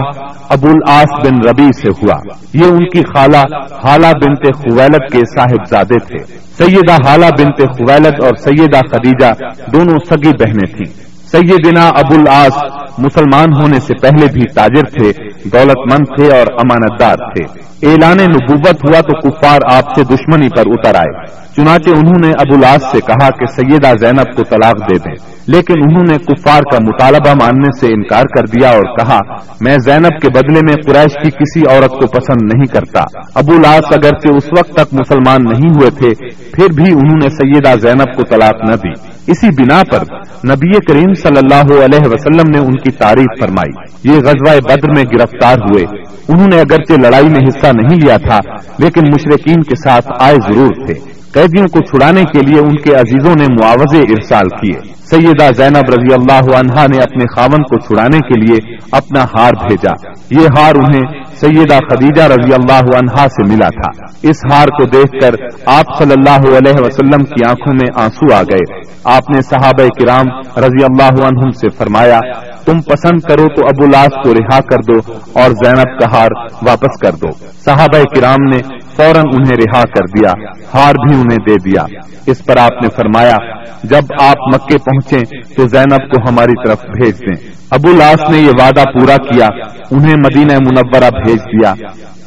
ابو العاص بن ربی سے ہوا۔ یہ ان کی خالہ حالہ بنت خویلت کے صاحبزادے تھے۔ سیدہ حالہ بنت خویلت اور سیدہ خدیجہ دونوں سگی بہنیں تھیں۔ سیدنا ابو العاص مسلمان ہونے سے پہلے بھی تاجر تھے دولت مند تھے اور امانت دار تھے۔ اعلان نبوت ہوا تو کفار آپ سے دشمنی پر اتر آئے۔ چنانچہ انہوں نے ابو العاص سے کہا کہ سیدہ زینب کو طلاق دے دیں۔ لیکن انہوں نے کفار کا مطالبہ ماننے سے انکار کر دیا اور کہا، میں زینب کے بدلے میں قریش کی کسی عورت کو پسند نہیں کرتا۔ ابو العاص اگرچہ اس وقت تک مسلمان نہیں ہوئے تھے، پھر بھی انہوں نے سیدہ زینب کو طلاق نہ دی۔ اسی بنا پر نبی کریم صلی اللہ علیہ وسلم نے ان کی تعریف فرمائی۔ یہ غزوہ بدر میں گرفتار ہوئے۔ انہوں نے اگرچہ لڑائی میں حصہ نہیں لیا تھا، لیکن مشرقین کے ساتھ آئے ضرور تھے۔ قیدیوں کو چھڑانے کے لیے ان کے عزیزوں نے معاوضے ارسال کیے۔ سیدہ زینب رضی اللہ عنہا نے اپنے خاون کو چھڑانے کے لیے اپنا ہار بھیجا۔ یہ ہار انہیں سیدہ خدیجہ رضی اللہ عنہا سے ملا تھا۔ اس ہار کو دیکھ کر آپ صلی اللہ علیہ وسلم کی آنکھوں میں آنسو آ گئے۔ آپ نے صحابہ کرام رضی اللہ عنہم سے فرمایا، تم پسند کرو تو ابو لاس کو رہا کر دو اور زینب کا ہار واپس کر دو۔ صحابہ کرام نے فوراً انہیں رہا کر دیا، ہار بھی انہیں دے دیا۔ اس پر آپ نے فرمایا، جب آپ مکے پہنچے تو زینب کو ہماری طرف بھیج دیں۔ ابو لاس نے یہ وعدہ پورا کیا، انہیں مدینہ منورہ بھیج دیا۔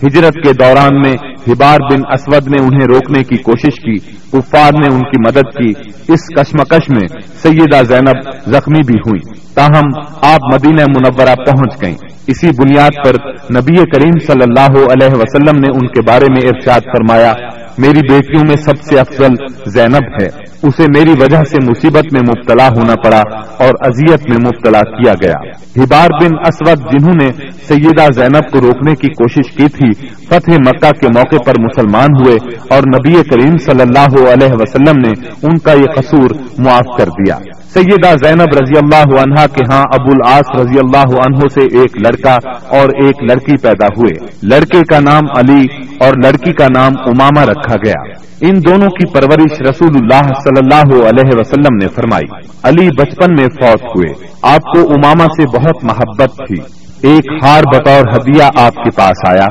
ہجرت کے دوران میں ہبار بن اسود نے انہیں روکنے کی کوشش کی، کفار نے ان کی مدد کی۔ اس کشمکش میں سیدہ زینب زخمی بھی ہوئی۔ تاہم، آپ مدینہ منورہ پہنچ گئیں۔ اسی بنیاد پر نبی کریم صلی اللہ علیہ وسلم نے ان کے بارے میں ارشاد فرمایا میری بیٹیوں میں سب سے افضل زینب ہے۔ اسے میری وجہ سے مصیبت میں مبتلا ہونا پڑا اور اذیت میں مبتلا کیا گیا۔ ہبار بن اسود جنہوں نے سیدہ زینب کو روکنے کی کوشش کی تھی، فتح مکہ کے موقع پر مسلمان ہوئے اور نبی کریم صلی اللہ علیہ وسلم نے ان کا یہ قصور معاف کر دیا۔ سیدہ زینب رضی اللہ عنہا کے ہاں ابو العاص رضی اللہ عنہ سے ایک لڑکا اور ایک لڑکی پیدا ہوئے۔ لڑکے کا نام علی اور لڑکی کا نام اماما رکھا گیا۔ ان دونوں کی پرورش رسول اللہ صلی اللہ علیہ وسلم نے فرمائی۔ علی بچپن میں فوت ہوئے۔ آپ کو اماما سے بہت محبت تھی۔ ایک ہار بطور ہدیہ آپ کے پاس آیا۔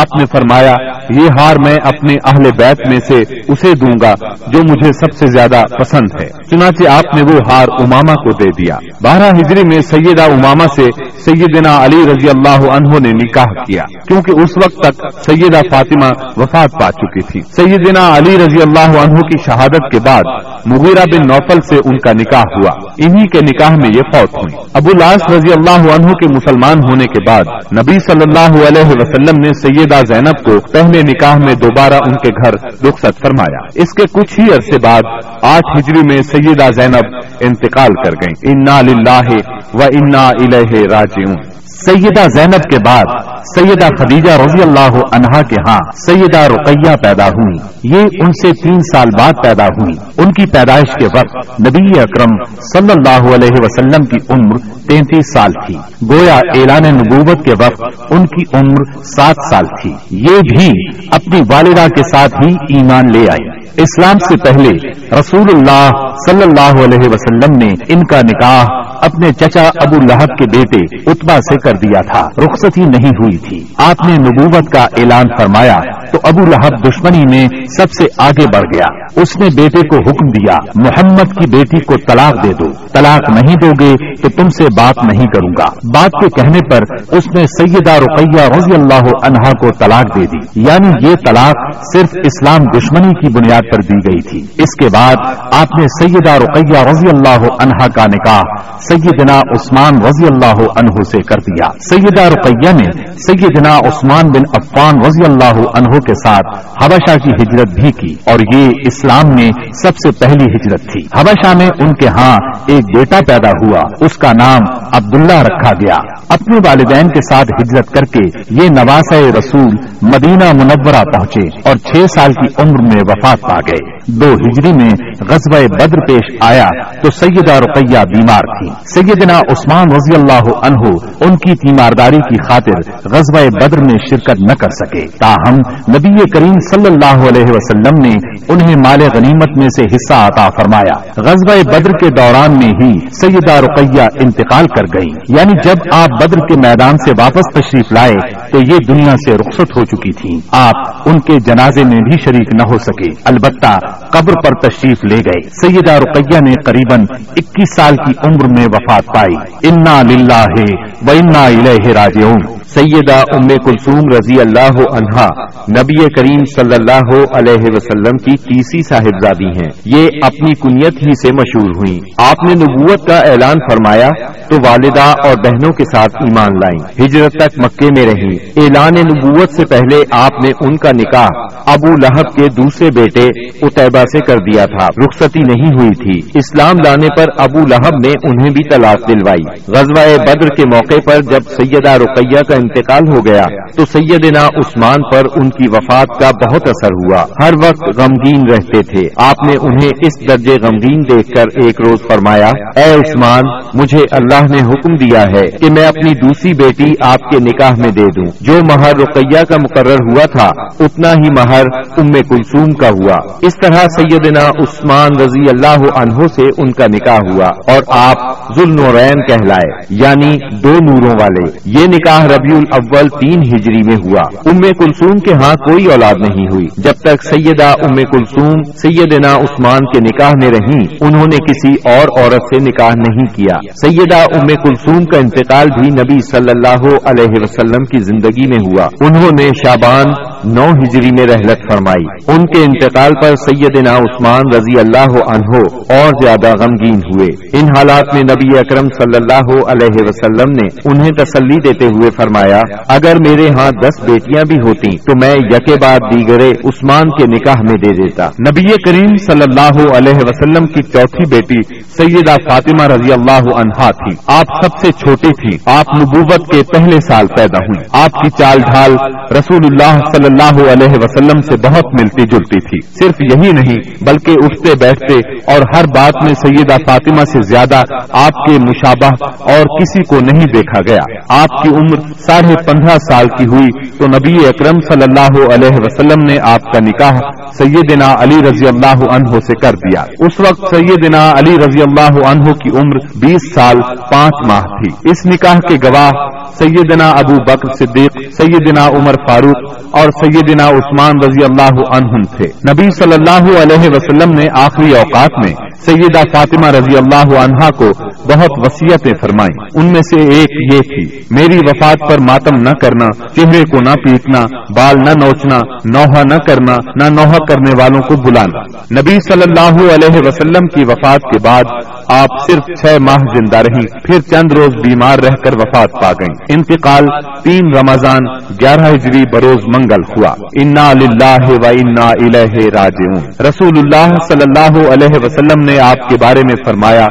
آپ نے فرمایا، یہ ہار میں اپنے اہل بیت میں سے اسے دوں گا جو مجھے سب سے زیادہ پسند ہے۔ چنانچہ آپ نے وہ ہار اماما کو دے دیا۔ بارہ ہجری میں سیدہ اماما سے سیدنا علی رضی اللہ عنہ نے نکاح کیا۔ کیونکہ اس وقت تک سیدہ فاطمہ وفات پا چکی تھی۔ سیدنا علی رضی اللہ عنہ کی شہادت کے بعد مغیرہ بن نوفل سے ان کا نکاح ہوا۔ انہی کے نکاح میں یہ فوت ہوئی۔ ابو لاس رضی اللہ عنہ کے مسلمان ہونے کے بعد نبی صلی اللہ علیہ وسلم نے سیدہ زینب کو پہلے نکاح میں دوبارہ ان کے گھر رخصت فرمایا۔ اس کے کچھ ہی عرصے بعد آٹھ ہجری میں سیدہ زینب انتقال کر گئیں۔ انا للہ و انا الہ راجعون۔ سیدہ زینب کے بعد سیدہ خدیجہ رضی اللہ عنہا کے ہاں سیدہ رقیہ پیدا ہوئی۔ یہ ان سے تین سال بعد پیدا ہوئی۔ ان کی پیدائش کے وقت نبی اکرم صلی اللہ علیہ وسلم کی عمر تینتیس سال تھی۔ گویا اعلان نبوت کے وقت ان کی عمر سات سال تھی۔ یہ بھی اپنی والدہ کے ساتھ ہی ایمان لے آئی اسلام سے پہلے رسول اللہ صلی اللہ علیہ وسلم نے ان کا نکاح اپنے چچا ابو لہب کے بیٹے اتبا سے کر دیا تھا۔ رخصتی نہیں ہوئی تھی۔ آپ نے نبوت کا اعلان فرمایا تو ابو لہب دشمنی میں سب سے آگے بڑھ گیا۔ اس نے بیٹے کو حکم دیا، محمد کی بیٹی کو طلاق دے دو۔ طلاق نہیں دو گے تو تم سے بات نہیں کروں گا۔ بات کے کہنے پر اس نے سیدہ رقیہ رضی اللہ عنہا کو طلاق دے دی۔ یعنی یہ طلاق صرف اسلام دشمنی کی بنیاد پر دی گئی تھی۔ اس کے بعد آپ نے سیدہ رقیہ رضی اللہ عنہا کا نکاح سیدنا عثمان رضی اللہ عنہ سے کر دیا۔ سیدہ رقیہ نے سیدنا عثمان بن عفان رضی اللہ عنہ کے ساتھ حبشہ کی ہجرت بھی کی اور یہ اسلام میں سب سے پہلی ہجرت تھی۔ حبشہ میں ان کے ہاں ایک بیٹا پیدا ہوا۔ اس کا نام عبداللہ رکھا گیا۔ اپنے والدین کے ساتھ ہجرت کر کے یہ نواز رسول مدینہ منورہ پہنچے اور چھ سال کی عمر میں وفات پا گئے۔ دو ہجری میں غزوہ بدر پیش آیا تو سیدہ رقیہ بیمار تھی۔ سیدنا عثمان رضی اللہ عنہ ان کی تیمارداری کی خاطر غزوہ بدر میں شرکت نہ کر سکے۔ تاہم، نبی کریم صلی اللہ علیہ وسلم نے انہیں مال غنیمت میں سے حصہ عطا فرمایا۔ غزوہ بدر کے دوران میں ہی سیدہ رقیہ انتقال کر گئی یعنی جب آپ بدر کے میدان سے واپس تشریف لائے تو یہ دنیا سے رخصت ہو چکی تھی آپ ان کے جنازے میں بھی شریک نہ ہو سکے۔ البتہ قبر پر تشریف لے گئے۔ سیدہ رقیہ نے قریب اکیس سال کی عمر میں وفات پائی۔ انا للہ و انا الیہ راجعون۔ سیدہ ام کلثوم رضی اللہ عنہا نبی کریم صلی اللہ علیہ وسلم کی تیسری صاحبزادی ہیں۔ یہ اپنی کنیت ہی سے مشہور ہوئی آپ نے نبوت کا اعلان فرمایا تو والدہ اور بہنوں کے ساتھ ایمان لائیں۔ ہجرت تک مکے میں رہی اعلان نبوت سے پہلے آپ نے ان کا نکاح ابو لہب کے دوسرے بیٹے اتبا سے کر دیا تھا۔ رخصتی نہیں ہوئی تھی۔ اسلام لانے پر ابو لہب نے انہیں بھی طلاق دلوائی۔ غزوہ بدر کے موقع پر جب سیدہ رقیہ کا انتقال ہو گیا، تو سیدنا عثمان پر ان کی وفات کا بہت اثر ہوا۔ ہر وقت غمگین رہتے تھے۔ آپ نے انہیں اس درجے غمگین دیکھ کر ایک روز فرمایا، اے عثمان، مجھے اللہ اللہ نے حکم دیا ہے کہ میں اپنی دوسری بیٹی آپ کے نکاح میں دے دوں۔ جو مہر رقیہ کا مقرر ہوا تھا، اتنا ہی مہر ام کلثوم کا ہوا۔ اس طرح سیدنا عثمان رضی اللہ عنہ سے ان کا نکاح ہوا اور آپ ذوالنورین کہلائے یعنی دو نوروں والے۔ یہ نکاح ربی الاول تین ہجری میں ہوا۔ ام کلثوم کے ہاں کوئی اولاد نہیں ہوئی۔ جب تک سیدہ ام کلثوم سیدنا عثمان کے نکاح میں رہی انہوں نے کسی اور عورت سے نکاح نہیں کیا۔ سیدہ ام کلثوم کا انتقال بھی نبی صلی اللہ علیہ وسلم کی زندگی میں ہوا۔ انہوں نے شابان نو ہجری میں رحلت فرمائی۔ ان کے انتقال پر سیدنا عثمان رضی اللہ عنہ اور زیادہ غمگین ہوئے۔ ان حالات میں نبی اکرم صلی اللہ علیہ وسلم نے انہیں تسلی دیتے ہوئے فرمایا، اگر میرے ہاں دس بیٹیاں بھی ہوتی تو میں یکے بعد دیگرے عثمان کے نکاح میں دے دیتا۔ نبی کریم صلی اللہ علیہ وسلم کی چوتھی بیٹی سیدہ فاطمہ رضی اللہ عنہا تھی۔ آپ سب سے چھوٹی تھی آپ نبوت کے پہلے سال پیدا ہوئی آپ کی چال ڈھال رسول اللہ صلی اللہ علیہ وسلم سے بہت ملتی جلتی تھی۔ صرف یہی نہیں، بلکہ اٹھتے بیٹھتے اور ہر بات میں سیدہ فاطمہ سے زیادہ آپ کے مشابہ اور کسی کو نہیں دیکھا گیا۔ آپ کی عمر ساڑھے پندرہ سال کی ہوئی تو نبی اکرم صلی اللہ علیہ وسلم نے آپ کا نکاح سیدنا علی رضی اللہ عنہ سے کر دیا۔ اس وقت سیدنا علی رضی اللہ عنہ کی عمر بیس سال پانچ ماہ تھی۔ اس نکاح کے گواہ سیدنا ابو بکر صدیق، سیدنا عمر فاروق اور سیدنا عثمان رضی اللہ عنہ تھے۔ نبی صلی اللہ علیہ وسلم نے آخری اوقات میں سیدہ فاطمہ رضی اللہ عنہا کو بہت وسیعتیں فرمائیں۔ ان میں سے ایک یہ تھی، میری وفات پر ماتم نہ کرنا، چہرے کو نہ پیٹنا، بال نہ نوچنا، نوحہ نہ کرنا، نہ نوحہ کرنے والوں کو بلانا۔ نبی صلی اللہ علیہ وسلم کی وفات کے بعد آپ صرف چھ ماہ زندہ رہی پھر چند روز بیمار رہ کر وفات پا گئیں۔ انتقال تین رمضان، گیارہ ہجری بروز منگل ہوا۔ انا للہ و انا الہ راجعون۔ رسول اللہ صلی اللہ علیہ وسلم نے آپ کے بارے میں فرمایا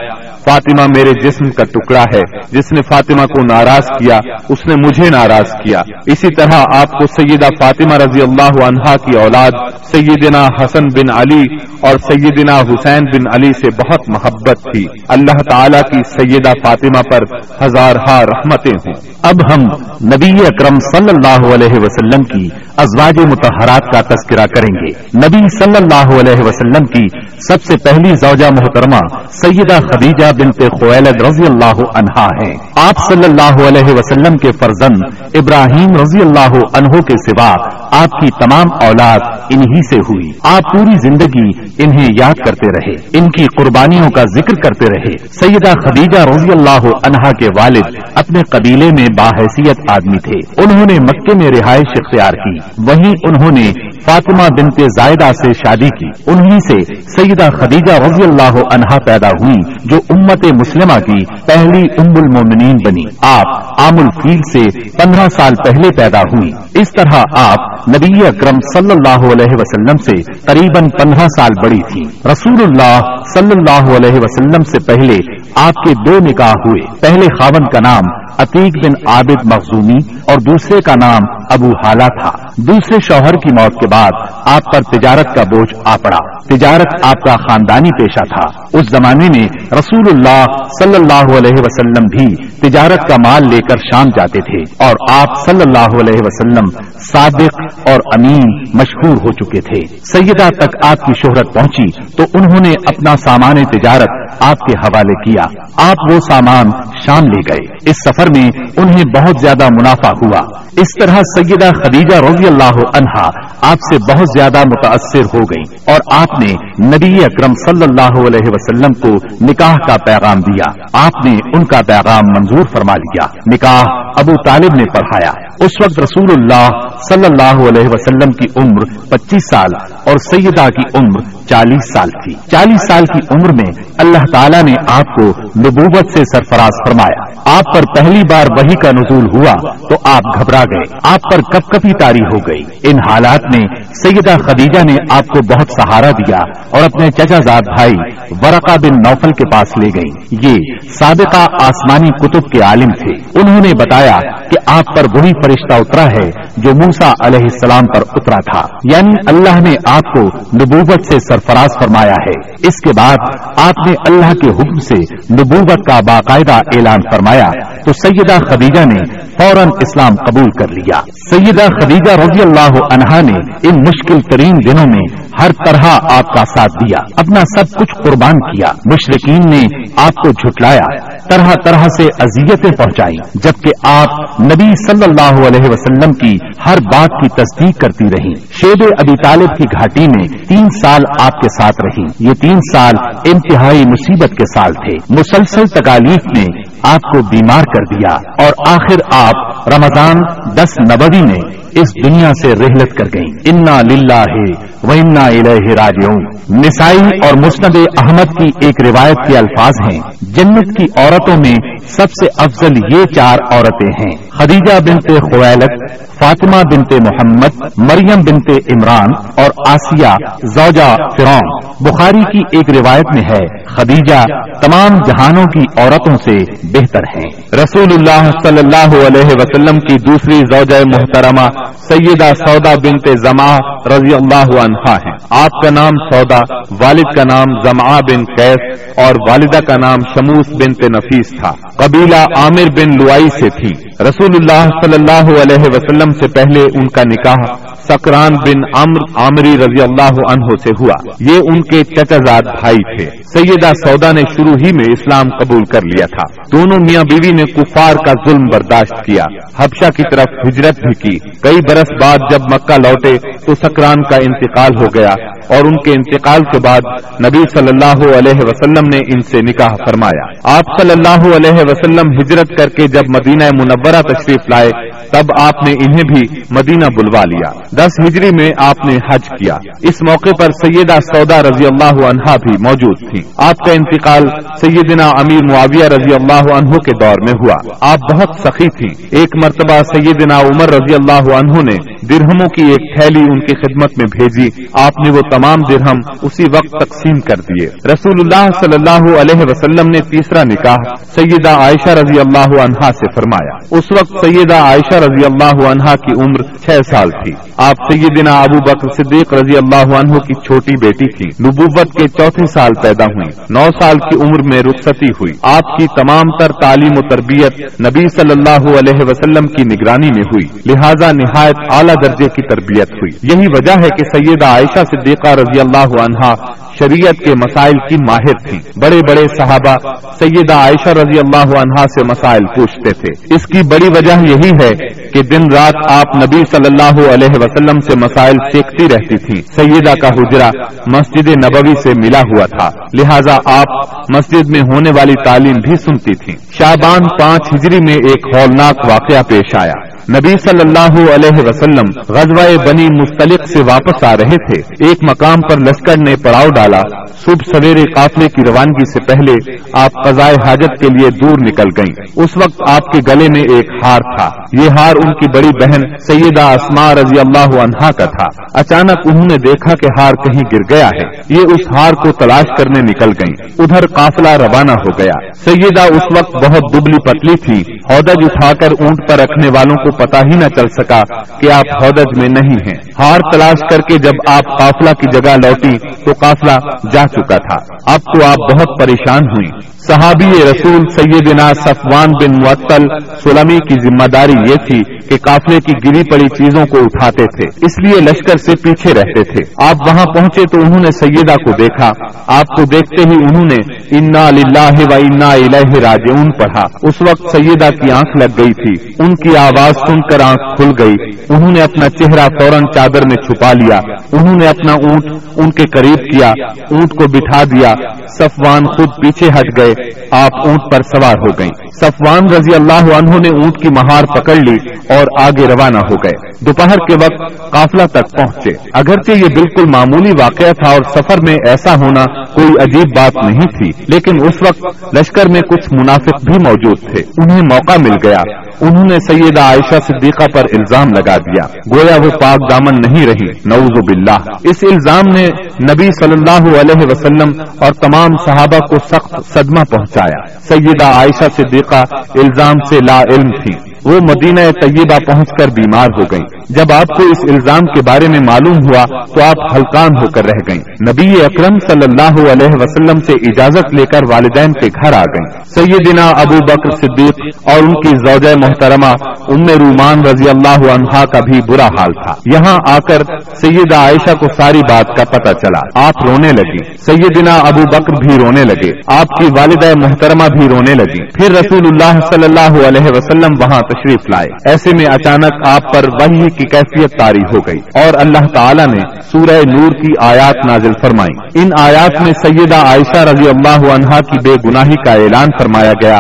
فاطمہ میرے جسم کا ٹکڑا ہے۔ جس نے فاطمہ کو ناراض کیا، اس نے مجھے ناراض کیا۔ اسی طرح آپ کو سیدہ فاطمہ رضی اللہ عنہا کی اولاد، سیدنا حسن بن علی اور سیدنا حسین بن علی سے بہت محبت تھی۔ اللہ تعالیٰ کی سیدہ فاطمہ پر ہزار ہا رحمتیں ہوں۔ اب ہم نبی اکرم صلی اللہ علیہ وسلم کی ازواج متحرات کا تذکرہ کریں گے۔ نبی صلی اللہ علیہ وسلم کی سب سے پہلی زوجہ محترمہ سیدہ خدیجہ بنت خویلد رضی اللہ عنہا ہیں۔ آپ صلی اللہ علیہ وسلم کے فرزند ابراہیم رضی اللہ عنہ کے سوا آپ کی تمام اولاد انہی سے ہوئی۔ آپ پوری زندگی انہیں یاد کرتے رہے۔ ان کی قربانیوں کا ذکر کرتے رہے۔ سیدہ خدیجہ رضی اللہ عنہا کے والد اپنے قبیلے میں باحیثیت آدمی تھے۔ انہوں نے مکے میں رہائش اختیار کی۔ وہیں انہوں نے فاطمہ بنت زائدہ سے شادی کی۔ انہی سے سیدہ خدیجہ رضی اللہ عنہا پیدا ہوئی، جو امت مسلمہ کی پہلی ام المومنین بنی۔ آپ عام الفیل سے پندرہ سال پہلے پیدا ہوئی اس طرح آپ نبی اکرم صلی اللہ علیہ وسلم سے قریب پندرہ سال بڑی تھی رسول اللہ صلی اللہ علیہ وسلم سے پہلے آپ کے دو نکاح ہوئے۔ پہلے خاون کا نام عتیق بن عابد مخزومی اور دوسرے کا نام ابو حالہ تھا۔ دوسرے شوہر کی موت کے بعد آپ پر تجارت کا بوجھ آ پڑا۔ تجارت آپ کا خاندانی پیشہ تھا۔ اس زمانے میں رسول اللہ صلی اللہ علیہ وسلم بھی تجارت کا مال لے کر شام جاتے تھے اور آپ صلی اللہ علیہ وسلم صادق اور امین مشہور ہو چکے تھے۔ سیدہ تک آپ کی شہرت پہنچی تو انہوں نے اپنا سامان تجارت آپ کے حوالے کیا۔ آپ وہ سامان شام لے گئے۔ اس سفر میں انہیں بہت زیادہ منافع ہوا۔ اس طرح سیدہ خدیجہ رضی اللہ عنہا آپ سے بہت زیادہ متاثر ہو گئی اور آپ نے نبی اکرم صلی اللہ علیہ وسلم کو نکاح کا پیغام دیا۔ آپ نے ان کا پیغام منظور فرما لیا۔ نکاح ابو طالب نے پڑھایا۔ اس وقت رسول اللہ صلی اللہ علیہ وسلم کی عمر پچیس سال اور سیدہ کی عمر چالیس سال تھی۔ چالیس سال کی عمر میں اللہ تعالیٰ نے آپ کو نبوت سے سرفراز فرمایا۔ آپ پر پہلی بار وہی کا نزول ہوا تو آپ گھبرا گئے۔ آپ پر کب کبھی تاری ہو گئی۔ ان حالات میں سیدہ خدیجہ نے آپ کو بہت سہارا دیا اور اپنے چچا زاد بھائی ورقا بن نوفل کے پاس لے گئی یہ سابقہ آسمانی کتب کے عالم تھے۔ انہوں نے بتایا کہ آپ پر وہی فرشتہ اترا ہے جو موسا علیہ السلام پر اترا تھا۔ یعنی اللہ نے آپ کو نبوت سے سرفراز فرمایا ہے۔ اس کے بعد آپ نے اللہ کے حکم سے نبوت کا باقاعدہ اعلان فرمایا۔ تو سیدہ خدیجہ نے فوراً اسلام قبول کر لیا۔ سیدہ خدیجہ رضی اللہ عنہا نے ان مشکل ترین دنوں میں ہر طرح آپ کا ساتھ دیا، اپنا سب کچھ قربان کیا۔ مشرقین نے آپ کو جھٹلایا، طرح طرح سے اذیتیں پہنچائی جبکہ آپ نبی صلی اللہ علیہ وسلم کی ہر بات کی تصدیق کرتی رہی شیب ابی طالب کی گھاٹی میں تین سال آپ کے ساتھ رہی یہ تین سال انتہائی مصیبت کے سال تھے۔ مسلسل تکالیف نے آپ کو بیمار کر دیا اور آخر آپ رمضان دس نبوی میں اس دنیا سے رحلت کر گئیں۔ انا للہ ہے انا الہ راجعون۔ نسائی اور مسند احمد کی ایک روایت کے الفاظ ہیں۔ جنت کی عورتوں میں سب سے افضل یہ چار عورتیں ہیں۔ خدیجہ بنت خویلت فاطمہ بنت محمد، مریم بنت عمران اور آسیہ زوجہ فرون بخاری کی ایک روایت میں ہے، خدیجہ تمام جہانوں کی عورتوں سے بہتر ہیں۔ رسول اللہ صلی اللہ علیہ وسلم کی دوسری زوجہ محترمہ سیدہ سودا بنت زما رضی اللہ عنہا ہیں۔ آپ کا نام سودا، والد کا نام زما بن قیس اور والدہ کا نام شموس بنت نفیس تھا۔ قبیلہ عامر بن لوائی سے تھی۔ رسول اللہ صلی اللہ علیہ وسلم سے پہلے ان کا نکاح سکران بن امر عامری رضی اللہ عنہ سے ہوا۔ یہ ان کے چچازاد بھائی تھے۔ سیدہ سودا نے شروع ہی میں اسلام قبول کر لیا تھا۔ دونوں میاں بیوی نے کفار کا ظلم برداشت کیا۔ حبشہ کی طرف ہجرت بھی کی۔ کئی برس بعد جب مکہ لوٹے تو سکران کا انتقال ہو گیا اور ان کے انتقال کے بعد نبی صلی اللہ علیہ وسلم نے ان سے نکاح فرمایا۔ آپ صلی اللہ علیہ وسلم ہجرت کر کے جب مدینہ منورہ تشریف لائے، تب آپ نے انہیں بھی مدینہ بلوا لیا۔ دس ہجری میں آپ نے حج کیا۔ اس موقع پر سیدہ سودا رضی اللہ عنہا بھی موجود تھی آپ کا انتقال سیدنا امیر معاویہ رضی اللہ عنہ کے دور میں ہوا۔ آپ بہت سخی تھی ایک مرتبہ سیدنا عمر رضی اللہ عنہ نے درہموں کی ایک تھیلی ان کی خدمت میں بھیجی۔ آپ نے وہ تمام درہم اسی وقت تقسیم کر دیے۔ رسول اللہ صلی اللہ علیہ وسلم نے تیسرا نکاح سیدہ عائشہ رضی اللہ عنہا سے فرمایا۔ اس وقت سیدہ عائشہ رضی اللہ عنہا کی عمر چھ سال تھی۔ آپ سیدنا ابو بکر صدیق رضی اللہ عنہ کی چھوٹی بیٹی تھی۔ نبوت کے چوتھے سال پیدا ہوئی۔ نو سال کی عمر میں رخصتی ہوئی۔ آپ کی تمام تر تعلیم و تربیت نبی صلی اللہ علیہ وسلم کی نگرانی میں ہوئی۔ لہذا نہایت اعلیٰ درجے کی تربیت ہوئی۔ یہی وجہ ہے کہ سیدہ عائشہ صدیقہ رضی اللہ عنہا شریعت کے مسائل کی ماہر تھی بڑے بڑے صحابہ سیدہ عائشہ رضی اللہ عنہا سے مسائل پوچھتے تھے۔ اس کی بڑی وجہ یہی ہے کہ دن رات آپ نبی صلی اللہ علیہ وسلم وسلم سے مسائل سیکھتی رہتی تھی۔ سیدہ کا حجرا مسجد نبوی سے ملا ہوا تھا۔ لہٰذا آپ مسجد میں ہونے والی تعلیم بھی سنتی تھی شابان پانچ ہجری میں ایک ہولناک واقعہ پیش آیا۔ نبی صلی اللہ علیہ وسلم غزوہ بنی مستلق سے واپس آ رہے تھے۔ ایک مقام پر لشکر نے پڑاؤ ڈالا۔ صبح سویرے قافلے کی روانگی سے پہلے آپ قضائے حاجت کے لیے دور نکل گئیں۔ اس وقت آپ کے گلے میں ایک ہار تھا۔ یہ ہار ان کی بڑی بہن سیدہ اسما رضی اللہ عنہا کا تھا۔ اچانک انہوں نے دیکھا کہ ہار کہیں گر گیا ہے۔ یہ اس ہار کو تلاش کرنے نکل گئیں۔ ادھر قافلہ روانہ ہو گیا۔ سیدہ اس وقت بہت دبلی پتلی تھی۔ عہدہ اٹھا کر اونٹ پر رکھنے والوں کو پتا ہی نہ چل سکا کہ آپ ہودج میں نہیں ہیں۔ ہار تلاش کر کے جب آپ قافلہ کی جگہ لوٹی تو قافلہ جا چکا تھا۔ اب تو آپ بہت پریشان ہوئی صحابی رسول سیدنا صفوان بن معطل سلمی کی ذمہ داری یہ تھی کہ قافلے کی گری پڑی چیزوں کو اٹھاتے تھے۔ اس لیے لشکر سے پیچھے رہتے تھے۔ آپ وہاں پہنچے تو انہوں نے سیدہ کو دیکھا۔ آپ کو دیکھتے ہی انہوں نے انا لاہ و انا الہ راجعون پڑھا۔ اس وقت سیدہ کی آنکھ لگ گئی تھی۔ ان کی آواز سن کر آنکھ کھل گئی۔ انہوں نے اپنا چہرہ فوراً چادر میں چھپا لیا۔ انہوں نے اپنا اونٹ ان کے قریب کیا۔ اونٹ کو بٹھا دیا۔ صفوان خود پیچھے ہٹ گئے۔ آپ اونٹ پر سوار ہو گئیں۔ صفوان رضی اللہ عنہ نے اونٹ کی مہار پکڑ لی اور آگے روانہ ہو گئے۔ دوپہر کے وقت قافلہ تک پہنچے۔ اگرچہ یہ بالکل معمولی واقعہ تھا اور سفر میں ایسا ہونا کوئی عجیب بات نہیں تھی، لیکن اس وقت لشکر میں کچھ منافق بھی موجود تھے۔ انہیں موقع مل گیا۔ انہوں نے سیدہ عائشہ صدیقہ پر الزام لگا دیا۔ گویا وہ پاک دامن نہیں رہی۔ نعوذ باللہ۔ اس الزام نے نبی صلی اللہ علیہ وسلم اور تمام صحابہ کو سخت صدمہ پہنچایا۔ سیدہ عائشہ صدیقہ الزام سے لا علم تھی۔ وہ مدینہ طیبہ پہنچ کر بیمار ہو گئیں۔ جب آپ کو اس الزام کے بارے میں معلوم ہوا تو آپ ہلکان ہو کر رہ گئیں۔ نبی اکرم صلی اللہ علیہ وسلم سے اجازت لے کر والدین کے گھر آ گئیں۔ سیدنا ابو بکر صدیق اور ان کی زوجہ محترمہ ام رومان رضی اللہ عنہا کا بھی برا حال تھا۔ یہاں آ کر سیدہ عائشہ کو ساری بات کا پتہ چلا۔ آپ رونے لگی سیدنا ابو بکر بھی رونے لگے۔ آپ کی والدہ محترمہ بھی رونے لگی پھر رسول اللہ صلی اللہ علیہ وسلم وہاں تشریف لائے۔ ایسے میں اچانک آپ پر وحی کی کیفیت تاری ہو گئی اور اللہ تعالیٰ نے سورہ نور کی آیات نازل فرمائی ان آیات میں سیدہ عائشہ رضی اللہ عنہا کی بے گناہی کا اعلان فرمایا گیا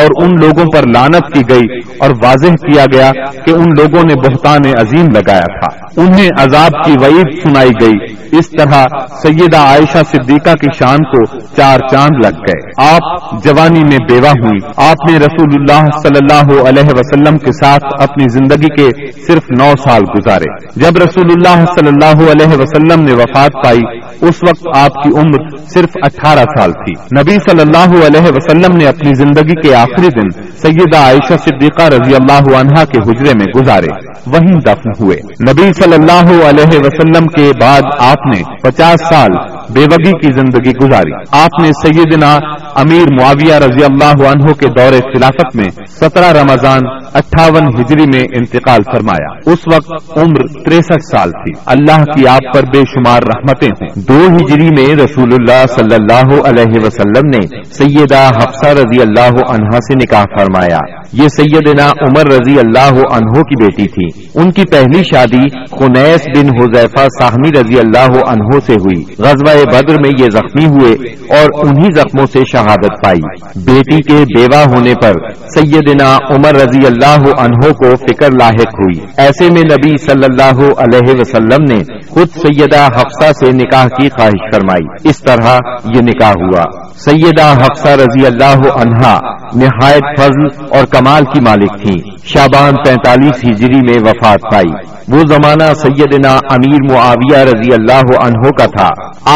اور ان لوگوں پر لانت کی گئی اور واضح کیا گیا کہ ان لوگوں نے بہتان عظیم لگایا تھا۔ انہیں عذاب کی وعید سنائی گئی۔ اس طرح سیدہ عائشہ صدیقہ کی شان کو چار چاند لگ گئے۔ آپ جوانی میں بیوہ ہوئی آپ نے رسول اللہ صلی اللہ علیہ وسلم وسلم کے ساتھ اپنی زندگی کے صرف نو سال گزارے۔ جب رسول اللہ صلی اللہ علیہ وسلم نے وفات پائی، اس وقت آپ کی عمر صرف اٹھارہ سال تھی۔ نبی صلی اللہ علیہ وسلم نے اپنی زندگی کے آخری دن سیدہ عائشہ صدیقہ رضی اللہ عنہا کے حجرے میں گزارے۔ وہیں دفن ہوئے۔ نبی صلی اللہ علیہ وسلم کے بعد آپ نے پچاس سال بے وگی کی زندگی گزاری۔ آپ نے سیدنا امیر معاویہ رضی اللہ عنہ کے دور خلافت میں سترہ رمضان اٹھاون ہجری میں انتقال فرمایا۔ اس وقت عمر تریسٹھ سال تھی۔ اللہ کی آپ پر بے شمار رحمتیں ہوں۔ دو ہجری میں رسول اللہ صلی اللہ علیہ وسلم نے سیدہ حفصہ رضی اللہ عنہا سے نکاح فرمایا۔ یہ سیدنا عمر رضی اللہ عنہ کی بیٹی تھی۔ ان کی پہلی شادی خنیس بن حذیفہ ساہمی رضی اللہ عنہ سے ہوئی۔ غزوہ بدر میں یہ زخمی ہوئے اور انہی زخموں سے شہادت پائی۔ بیٹی کے بیوہ ہونے پر سیدنا عمر رضی اللہ عنہ کو فکر لاحق ہوئی۔ ایسے میں نبی صلی اللہ علیہ وسلم نے خود سیدہ حفصہ سے نکاح کی خواہش فرمائی۔ اس طرح یہ نکاح ہوا۔ سیدہ حفصہ رضی اللہ عنہا نہایت فضل اور کمال کی مالک تھی شابان پینتالیس ہجری میں وفات پائی۔ وہ زمانہ سیدنا امیر معاویہ رضی اللہ عنہ کا تھا۔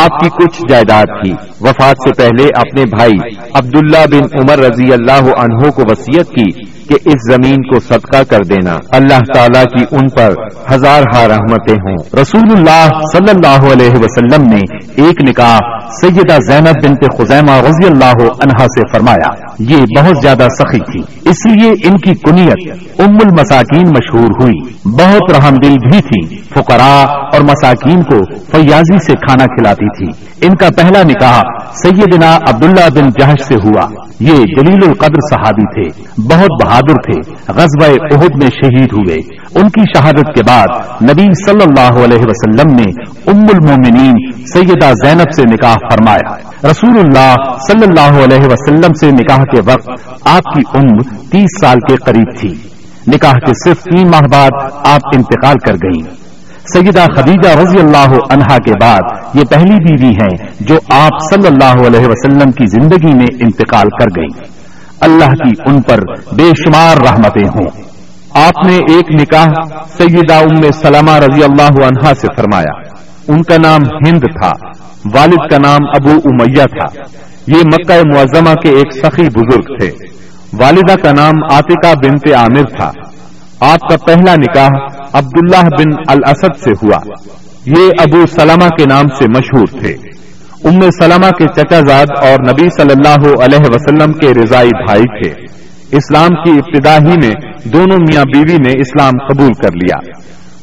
آپ کی کچھ جائیداد تھی۔ وفات سے پہلے اپنے بھائی عبداللہ بن عمر رضی اللہ عنہ کو وسیعت کی۔ کہ اس زمین کو صدقہ کر دینا۔ اللہ تعالیٰ کی ان پر ہزار ہار رحمتیں ہوں۔ رسول اللہ صلی اللہ علیہ وسلم نے ایک نکاح سیدہ زینب بنت خزیمہ رضی اللہ عنہا سے فرمایا۔ یہ بہت زیادہ سخی تھی۔ اس لیے ان کی کنیت ام المساکین مشہور ہوئی۔ بہت رحم دل بھی تھی۔ فقراء اور مساکین کو فیاضی سے کھانا کھلاتی تھی۔ ان کا پہلا نکاح سیدنا عبداللہ بن جہش سے ہوا۔ یہ جلیل القدر صحابی تھے۔ بہت بہادر تھے۔ غزب عہد میں شہید ہوئے۔ ان کی شہادت کے بعد نبی صلی اللہ علیہ وسلم نے ام المومنین سیدہ زینب سے نکاح فرمایا۔ رسول اللہ صلی اللہ علیہ وسلم سے نکاح کے وقت آپ کی عمر تیس سال کے قریب تھی۔ نکاح کے صرف تین ماہ بعد آپ انتقال کر گئیں۔ سیدہ خدیجہ رضی اللہ عنہا کے بعد یہ پہلی بیوی ہیں جو آپ صلی اللہ علیہ وسلم کی زندگی میں انتقال کر گئی اللہ کی ان پر بے شمار رحمتیں ہوں۔ آپ نے ایک نکاح سیدہ ام سلمہ رضی اللہ عنہا سے فرمایا۔ ان کا نام ہند تھا۔ والد کا نام ابو امیہ تھا۔ یہ مکہ معظمہ کے ایک سخی بزرگ تھے۔ والدہ کا نام آتکا بنت عامر تھا۔ آپ کا پہلا نکاح عبداللہ بن الاسد سے ہوا۔ یہ ابو سلمہ کے نام سے مشہور تھے۔ ام سلمہ کے چچا زاد اور نبی صلی اللہ علیہ وسلم کے رضائی بھائی تھے۔ اسلام کی ابتدا ہی میں دونوں میاں بیوی نے اسلام قبول کر لیا۔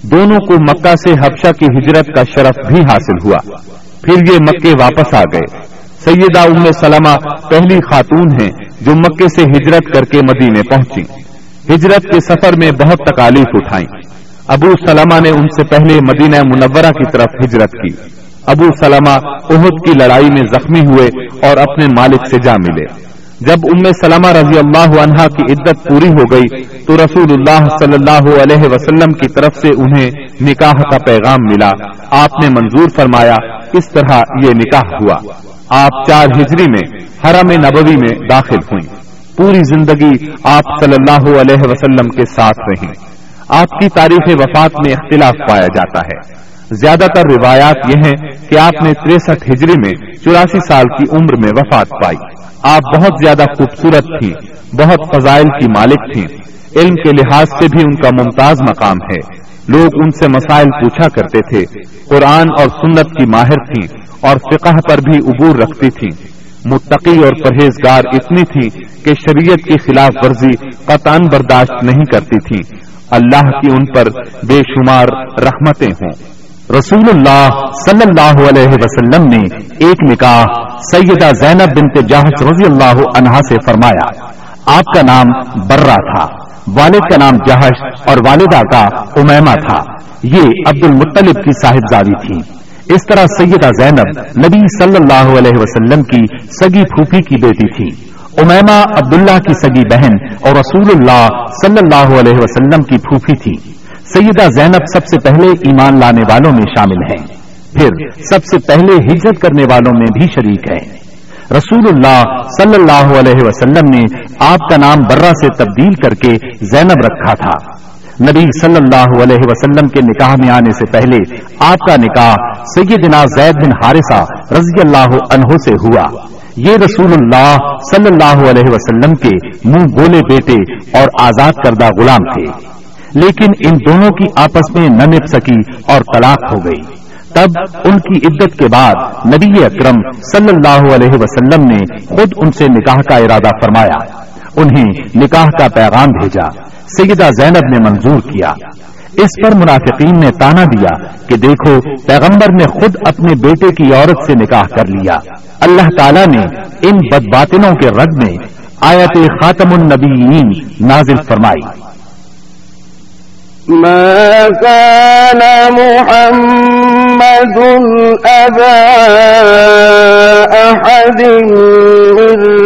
دونوں کو مکہ سے حبشہ کی ہجرت کا شرف بھی حاصل ہوا۔ پھر یہ مکے واپس آ گئے۔ سیدہ ام سلمہ پہلی خاتون ہیں جو مکے سے ہجرت کر کے مدینے پہنچی ہجرت کے سفر میں بہت تکالیف اٹھائیں۔ ابو سلمہ نے ان سے پہلے مدینہ منورہ کی طرف ہجرت کی۔ ابو سلمہ عہد کی لڑائی میں زخمی ہوئے اور اپنے مالک سے جا ملے۔ جب ام سلمہ رضی اللہ عنہا کی عدت پوری ہو گئی، تو رسول اللہ صلی اللہ علیہ وسلم کی طرف سے انہیں نکاح کا پیغام ملا۔ آپ نے منظور فرمایا، اس طرح یہ نکاح ہوا۔ آپ چار ہجری میں، حرم نبوی میں داخل ہوئیں۔ پوری زندگی آپ صلی اللہ علیہ وسلم کے ساتھ رہی آپ کی تاریخ وفات میں اختلاف پایا جاتا ہے۔ زیادہ تر روایات یہ ہیں کہ آپ نے تریسٹھ ہجری میں چوراسی سال کی عمر میں وفات پائی۔ آپ بہت زیادہ خوبصورت تھی بہت فضائل کی مالک تھیں۔ علم کے لحاظ سے بھی ان کا ممتاز مقام ہے۔ لوگ ان سے مسائل پوچھا کرتے تھے۔ قرآن اور سنت کی ماہر تھیں۔ اور فقہ پر بھی عبور رکھتی تھیں متقی اور پرہیزگار اتنی تھی کہ شریعت کی خلاف ورزی قطان برداشت نہیں کرتی تھی۔ اللہ کی ان پر بے شمار رحمتیں ہوں۔ رسول اللہ صلی اللہ علیہ وسلم نے ایک نکاح سیدہ زینب بنت جہش رضی اللہ عنہا سے فرمایا۔ آپ کا نام برہ تھا۔ والد کا نام جہش اور والدہ کا امیما تھا۔ یہ عبد المطلب کی صاحبزادی تھی۔ اس طرح سیدہ زینب نبی صلی اللہ علیہ وسلم کی سگی پھوپھی کی بیٹی تھی۔ امیما عبداللہ کی سگی بہن اور رسول اللہ صلی اللہ علیہ وسلم کی پھوپھی تھی۔ سیدہ زینب سب سے پہلے ایمان لانے والوں میں شامل ہیں۔ پھر سب سے پہلے ہجرت کرنے والوں میں بھی شریک ہے رسول اللہ صلی اللہ علیہ وسلم نے آپ کا نام برہ سے تبدیل کر کے زینب رکھا تھا۔ نبی صلی اللہ علیہ وسلم کے نکاح میں آنے سے پہلے آپ کا نکاح سیدنا زید بن حارثہ رضی اللہ عنہ سے ہوا۔ یہ رسول اللہ صلی اللہ علیہ وسلم کے منہ بولے بیٹے اور آزاد کردہ غلام تھے۔ لیکن ان دونوں کی آپس میں نہ نپ سکی اور طلاق ہو گئی۔ تب ان کی عدت کے بعد نبی اکرم صلی اللہ علیہ وسلم نے خود ان سے نکاح کا ارادہ فرمایا۔ انہیں نکاح کا پیغام بھیجا۔ سیدہ زینب نے منظور کیا۔ اس پر منافقین نے تانا دیا کہ دیکھو، پیغمبر نے خود اپنے بیٹے کی عورت سے نکاح کر لیا۔ اللہ تعالیٰ نے ان بدباطنوں کے رد میں آیت خاتم النبیین نازل فرمائی۔ ما كان محمد أبا أحد من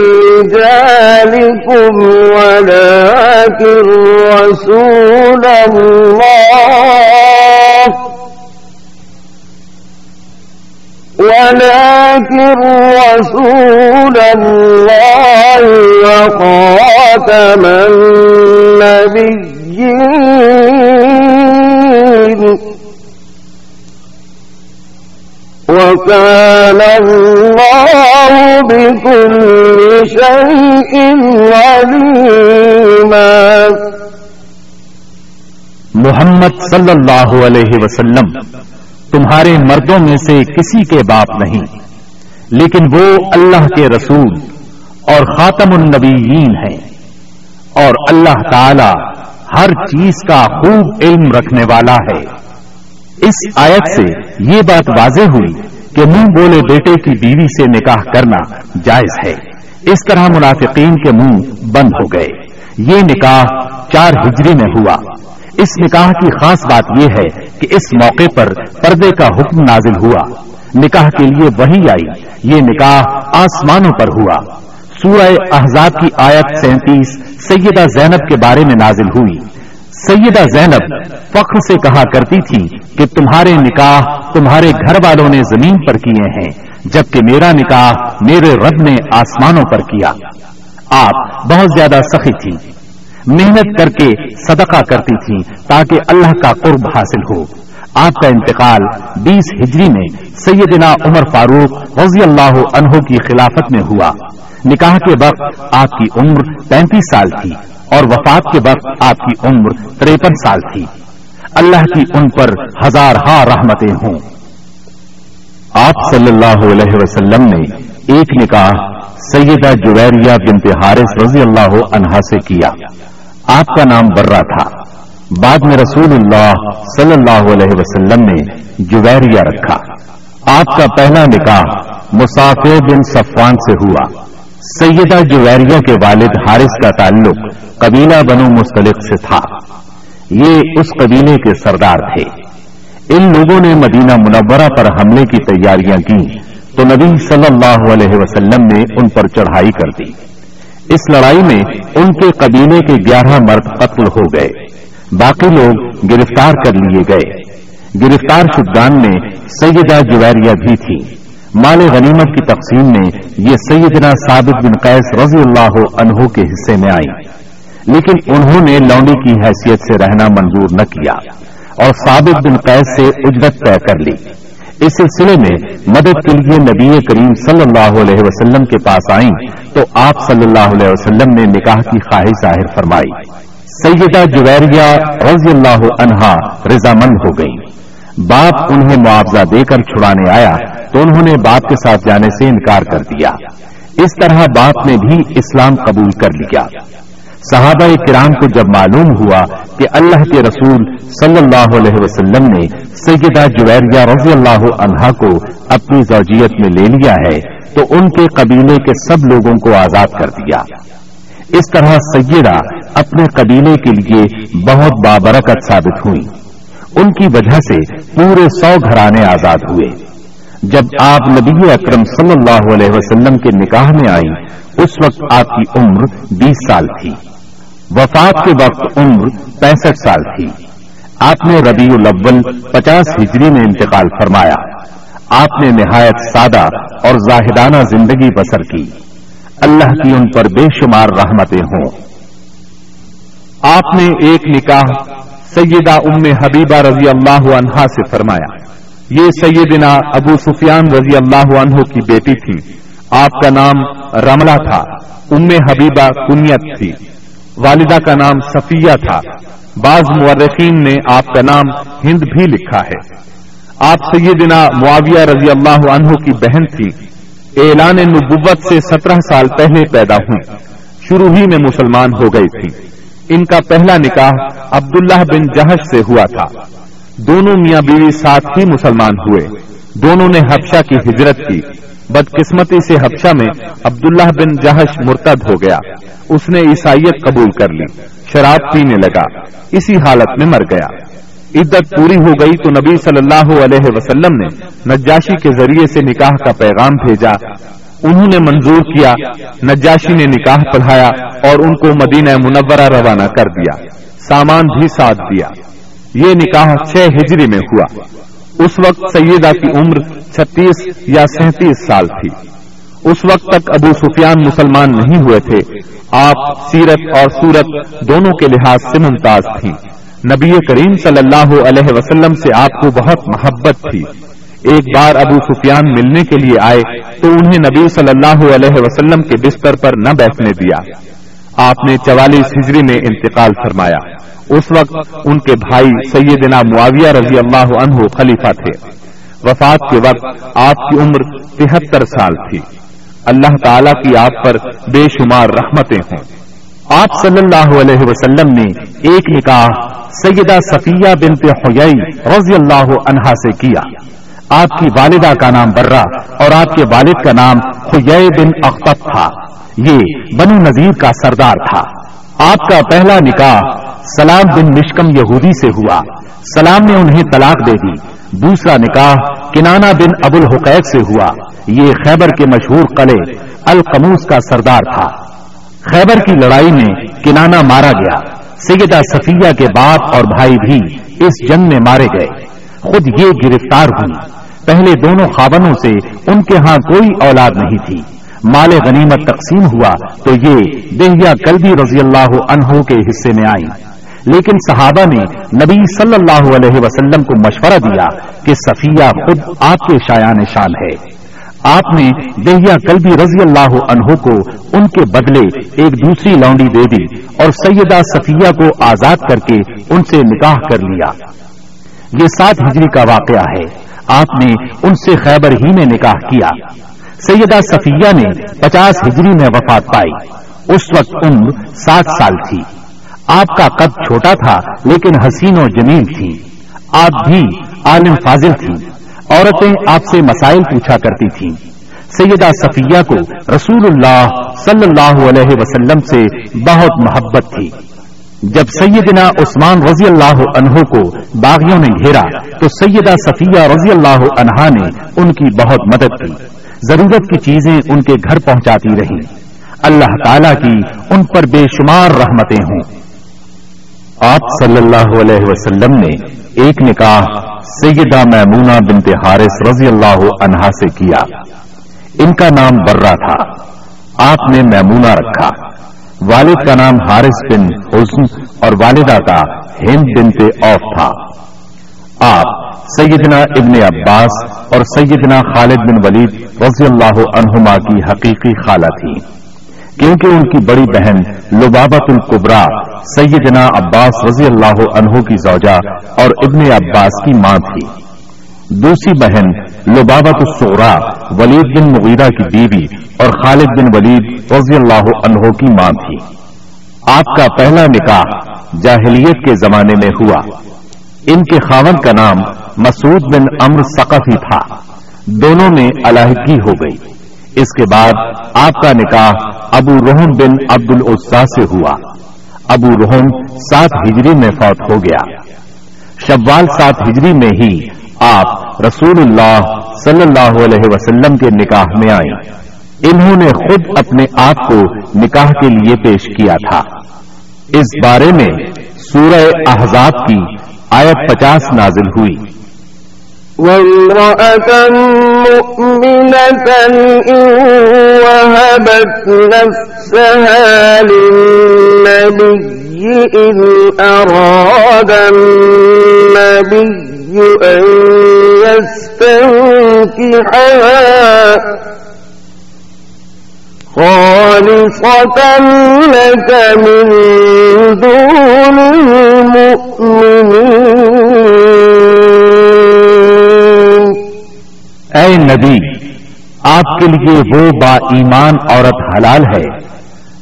رجالكم ولكن رسول الله. ولكن رسول الله وخاتم النبيين. وكان الله بكل شيء عليما. محمد صلی اللہ علیہ وسلم تمہارے مردوں میں سے کسی کے باپ نہیں، لیکن وہ اللہ کے رسول اور خاتم النبیین ہیں۔ اور اللہ تعالی ہر چیز کا خوب علم رکھنے والا ہے۔ اس آیت سے یہ بات واضح ہوئی کہ منہ بولے بیٹے کی بیوی سے نکاح کرنا جائز ہے۔ اس طرح منافقین کے منہ بند ہو گئے۔ یہ نکاح چار ہجری میں ہوا۔ اس نکاح کی خاص بات یہ ہے کہ اس موقع پر پردے کا حکم نازل ہوا۔ نکاح کے لیے وہی آئی۔ یہ نکاح آسمانوں پر ہوا۔ سورہ احزاب کی آیت سینتیس سیدہ زینب کے بارے میں نازل ہوئی۔ سیدہ زینب فخر سے کہا کرتی تھی کہ تمہارے نکاح تمہارے گھر والوں نے زمین پر کیے ہیں، جبکہ میرا نکاح میرے رب نے آسمانوں پر کیا۔ آپ بہت زیادہ سخی تھی۔ محنت کر کے صدقہ کرتی تھی تاکہ اللہ کا قرب حاصل ہو۔ آپ کا انتقال بیس ہجری میں سیدنا عمر فاروق رضی اللہ عنہ کی خلافت میں ہوا۔ نکاح کے وقت آپ کی عمر پینتیس سال تھی۔ اور وفات کے وقت آپ کی عمر تریپن سال تھی۔ اللہ کی ان پر ہزار ہاں رحمتیں ہوں۔ آپ صلی اللہ علیہ وسلم نے ایک نکاح سیدہ جویریہ بنت حارث رضی اللہ عنہا سے کیا۔ آپ کا نام برا تھا۔ بعد میں رسول اللہ صلی اللہ علیہ وسلم نے جویریہ رکھا۔ آپ کا پہلا نکاح مسافر بن صفوان سے ہوا۔ سیدہ جویریہ کے والد حارث کا تعلق قبیلہ بنو مستلق سے تھا۔ یہ اس قبیلے کے سردار تھے۔ ان لوگوں نے مدینہ منورہ پر حملے کی تیاریاں کی تو نبی صلی اللہ علیہ وسلم نے ان پر چڑھائی کر دی۔ اس لڑائی میں ان کے قبیلے کے گیارہ مرد قتل ہو گئے۔ باقی لوگ گرفتار کر لیے گئے۔ گرفتار شدگان میں سیدہ جویریہ بھی تھی مال غنیمت کی تقسیم میں یہ سیدنا ثابت بن قیس رضی اللہ عنہ کے حصے میں آئی۔ لیکن انہوں نے لونڈی کی حیثیت سے رہنا منظور نہ کیا اور ثابت بن قیس سے اجرت طے کر لی۔ اس سلسلے میں مدد کے لیے نبی کریم صلی اللہ علیہ وسلم کے پاس آئیں تو آپ صلی اللہ علیہ وسلم نے نکاح کی خواہش ظاہر فرمائی۔ سیدہ جویریہ رضی اللہ عنہا رضامند ہو گئی باپ انہیں معاوضہ دے کر چھڑانے آیا تو انہوں نے باپ کے ساتھ جانے سے انکار کر دیا۔ اس طرح باپ نے بھی اسلام قبول کر لیا۔ صحابہ کرام کو جب معلوم ہوا کہ اللہ کے رسول صلی اللہ علیہ وسلم نے سیدہ جویریہ رضی اللہ عنہا کو اپنی زوجیت میں لے لیا ہے تو ان کے قبیلے کے سب لوگوں کو آزاد کر دیا۔ اس طرح سیدہ اپنے قبیلے کے لیے بہت بابرکت ثابت ہوئی۔ ان کی وجہ سے پورے سو گھرانے آزاد ہوئے۔ جب آپ نبی اکرم صلی اللہ علیہ وسلم کے نکاح میں آئی اس وقت آپ کی عمر بیس سال تھی۔ وفات کے وقت عمر پینسٹھ سال تھی۔ آپ نے ربیع الاول پچاس ہجری میں انتقال فرمایا۔ آپ نے نہایت سادہ اور زاہدانہ زندگی بسر کی۔ اللہ کی ان پر بے شمار رحمتیں ہوں۔ آپ نے ایک نکاح سیدہ ام حبیبہ رضی اللہ عنہا سے فرمایا، یہ سیدنا ابو سفیان رضی اللہ عنہ کی بیٹی تھی۔ آپ کا نام رملہ تھا، ام حبیبہ کنیت تھی۔ والدہ کا نام صفیہ تھا۔ بعض مورخین نے آپ کا نام ہند بھی لکھا ہے۔ آپ سیدنا معاویہ رضی اللہ عنہ کی بہن تھی۔ اعلان نبوت سے سترہ سال پہلے پیدا ہوئی شروع ہی میں مسلمان ہو گئی تھی۔ ان کا پہلا نکاح عبداللہ بن جہش سے ہوا تھا۔ دونوں میاں بیوی ساتھ ہی مسلمان ہوئے۔ دونوں نے حبشہ کی ہجرت کی۔ بدقسمتی سے حبشہ میں عبداللہ بن جہش مرتد ہو گیا۔ اس نے عیسائیت قبول کر لی۔ شراب پینے لگا۔ اسی حالت میں مر گیا۔ عدت پوری ہو گئی تو نبی صلی اللہ علیہ وسلم نے نجاشی کے ذریعے سے نکاح کا پیغام بھیجا۔ انہوں نے منظور کیا، نجاشی نے نکاح پڑھایا اور ان کو مدینہ منورہ روانہ کر دیا، سامان بھی ساتھ دیا۔ یہ نکاح چھ ہجری میں ہوا۔ اس وقت سیدہ کی عمر چھتیس یا سینتیس سال تھی۔ اس وقت تک ابو سفیان مسلمان نہیں ہوئے تھے۔ آپ سیرت اور سورت دونوں کے لحاظ سے ممتاز تھیں۔ نبی کریم صلی اللہ علیہ وسلم سے آپ کو بہت محبت تھی۔ ایک بار ابو سفیان ملنے کے لیے آئے تو انہیں نبی صلی اللہ علیہ وسلم کے بستر پر نہ بیٹھنے دیا۔ آپ نے چوالیس ہجری میں انتقال فرمایا۔ اس وقت ان کے بھائی سیدنا معاویہ رضی اللہ عنہ خلیفہ تھے۔ وفات کے وقت آپ کی عمر تہتر سال تھی۔ اللہ تعالی کی آپ پر بے شمار رحمتیں ہوں۔ آپ صلی اللہ علیہ وسلم نے ایک نکاح سیدہ صفیہ بنت حیائی رضی اللہ عنہا سے کیا۔ آپ کی والدہ کا نام برا اور آپ کے والد کا نام خوی بن اختب تھا۔ یہ بنو نذیر کا سردار تھا۔ آپ کا پہلا نکاح سلام بن مشکم یہودی سے ہوا۔ سلام نے انہیں طلاق دے دی۔ دوسرا نکاح کنانا بن ابو الحقیق سے ہوا۔ یہ خیبر کے مشہور قلعے القموس کا سردار تھا۔ خیبر کی لڑائی میں کنانا مارا گیا۔ سیدہ صفیہ کے باپ اور بھائی بھی اس جنگ میں مارے گئے۔ خود یہ گرفتار ہوئی۔ پہلے دونوں خاونوں سے ان کے ہاں کوئی اولاد نہیں تھی۔ مال غنیمت تقسیم ہوا تو یہ دہیا کلبی رضی اللہ عنہ کے حصے میں آئی لیکن صحابہ نے نبی صلی اللہ علیہ وسلم کو مشورہ دیا کہ صفیہ خود آپ کے شایان شان ہے۔ آپ نے دہیا کلبی رضی اللہ عنہ کو ان کے بدلے ایک دوسری لونڈی دے دی اور سیدہ صفیہ کو آزاد کر کے ان سے نکاح کر لیا۔ یہ سات ہجری کا واقعہ ہے۔ آپ نے ان سے خیبر ہی میں نکاح کیا۔ سیدہ صفیہ نے پچاس ہجری میں وفات پائی۔ اس وقت عمر سات سال تھی۔ آپ کا قد چھوٹا تھا، لیکن حسین و جمیل تھی۔ آپ بھی عالم فاضل تھی۔ عورتیں آپ سے مسائل پوچھا کرتی تھیں۔ سیدہ صفیہ کو رسول اللہ صلی اللہ علیہ وسلم سے بہت محبت تھی۔ جب سیدنا عثمان رضی اللہ عنہ کو باغیوں نے گھیرا، تو سیدہ صفیہ رضی اللہ عنہا نے ان کی بہت مدد کی۔ ضرورت کی چیزیں ان کے گھر پہنچاتی رہی اللہ تعالی کی ان پر بے شمار رحمتیں ہوں۔ آپ صلی اللہ علیہ وسلم نے ایک نکاح سیدہ میمونہ بنت حارث رضی اللہ عنہا سے کیا۔ ان کا نام برہ تھا۔ آپ نے میمونہ رکھا۔ والد کا نام حارث بن حسن اور والدہ کا ہند بنت اوف تھا۔ آپ سیدنا ابن عباس اور سیدنا خالد بن ولید رضی اللہ عنہما کی حقیقی خالہ تھی کیونکہ ان کی بڑی بہن لبابت القبرا سیدنا عباس رضی اللہ عنہ کی زوجہ اور ابن عباس کی ماں تھی۔ دوسری بہن لبابت السورا ولید بن مغیرہ کی بیوی اور خالد بن ولید رضی اللہ عنہ کی ماں تھی۔ آپ کا پہلا نکاح جاہلیت کے زمانے میں ہوا۔ ان کے خاون کا نام مسعود بن امر سقفی تھا۔ دونوں میں علیحدگی ہو گئی۔ اس کے بعد آپ کا نکاح ابو رحم بن عبد العزا سے ہوا۔ ابو رحم سات ہجری میں فوت ہو گیا۔ شوال سات ہجری میں ہی آپ رسول اللہ صلی اللہ علیہ وسلم کے نکاح میں آئے۔ انہوں نے خود اپنے آپ کو نکاح کے لیے پیش کیا تھا۔ اس بارے میں سورہ احزاب کی آیت پچاس نازل ہوئی۔ وامرأة أن يستنكحها خالصة لك من دون المؤمنين. اے نبی، آپ کے لیے وہ با ایمان عورت حلال ہے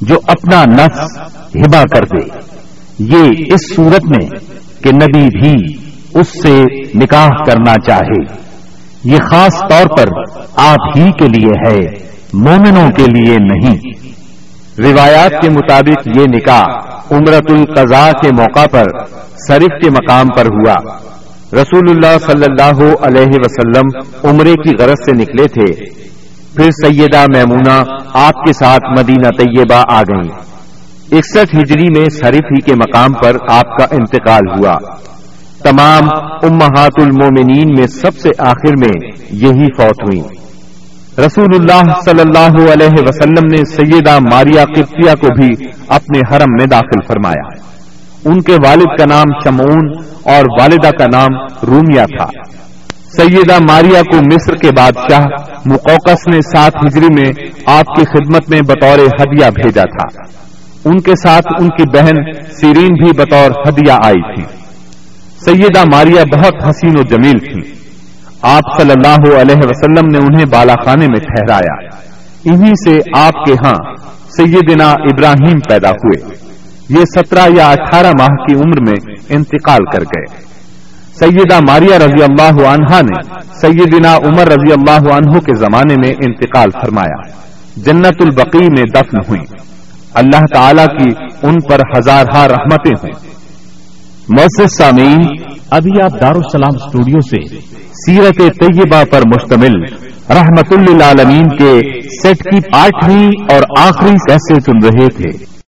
جو اپنا نفس ہبا کر دے۔ یہ اس صورت میں کہ نبی بھی اس سے نکاح کرنا چاہے۔ یہ خاص طور پر آپ ہی کے لیے ہے، مومنوں کے لیے نہیں۔ روایات کے مطابق یہ نکاح عمرت القضاء کے موقع پر شریف کے مقام پر ہوا۔ رسول اللہ صلی اللہ علیہ وسلم عمرے کی غرض سے نکلے تھے۔ پھر سیدہ میمونہ آپ کے ساتھ مدینہ طیبہ آ گئیں اکسٹھ ہجری میں شریف ہی کے مقام پر آپ کا انتقال ہوا۔ تمام امہات المومنین میں سب سے آخر میں یہی فوت ہوئی رسول اللہ صلی اللہ علیہ وسلم نے سیدہ ماریا قبطیہ کو بھی اپنے حرم میں داخل فرمایا۔ ان کے والد کا نام شمعون اور والدہ کا نام رومیا تھا۔ سیدہ ماریا کو مصر کے بادشاہ مقوقس نے سات ہجری میں آپ کی خدمت میں بطور ہدیہ بھیجا تھا۔ ان کے ساتھ ان کی بہن سیرین بھی بطور ہدیہ آئی تھی سیدہ ماریا بہت حسین و جمیل تھی۔ آپ صلی اللہ علیہ وسلم نے انہیں بالا خانے میں ٹھہرایا۔ انہی سے آپ کے ہاں سیدنا ابراہیم پیدا ہوئے۔ یہ سترہ یا اٹھارہ ماہ کی عمر میں انتقال کر گئے۔ سیدہ ماریا رضی اللہ عنہا نے سیدنا عمر رضی اللہ عنہ کے زمانے میں انتقال فرمایا۔ جنت البقی میں دفن ہوئی۔ اللہ تعالی کی ان پر ہزار رحمتیں ہوں۔ محسوس سامعین، ابھی آپ دارالسلام اسٹوڈیو سے سیرت طیبہ پر مشتمل رحمت اللہ کے سیٹ کی آٹھویں اور آخری کیسے سن رہے تھے؟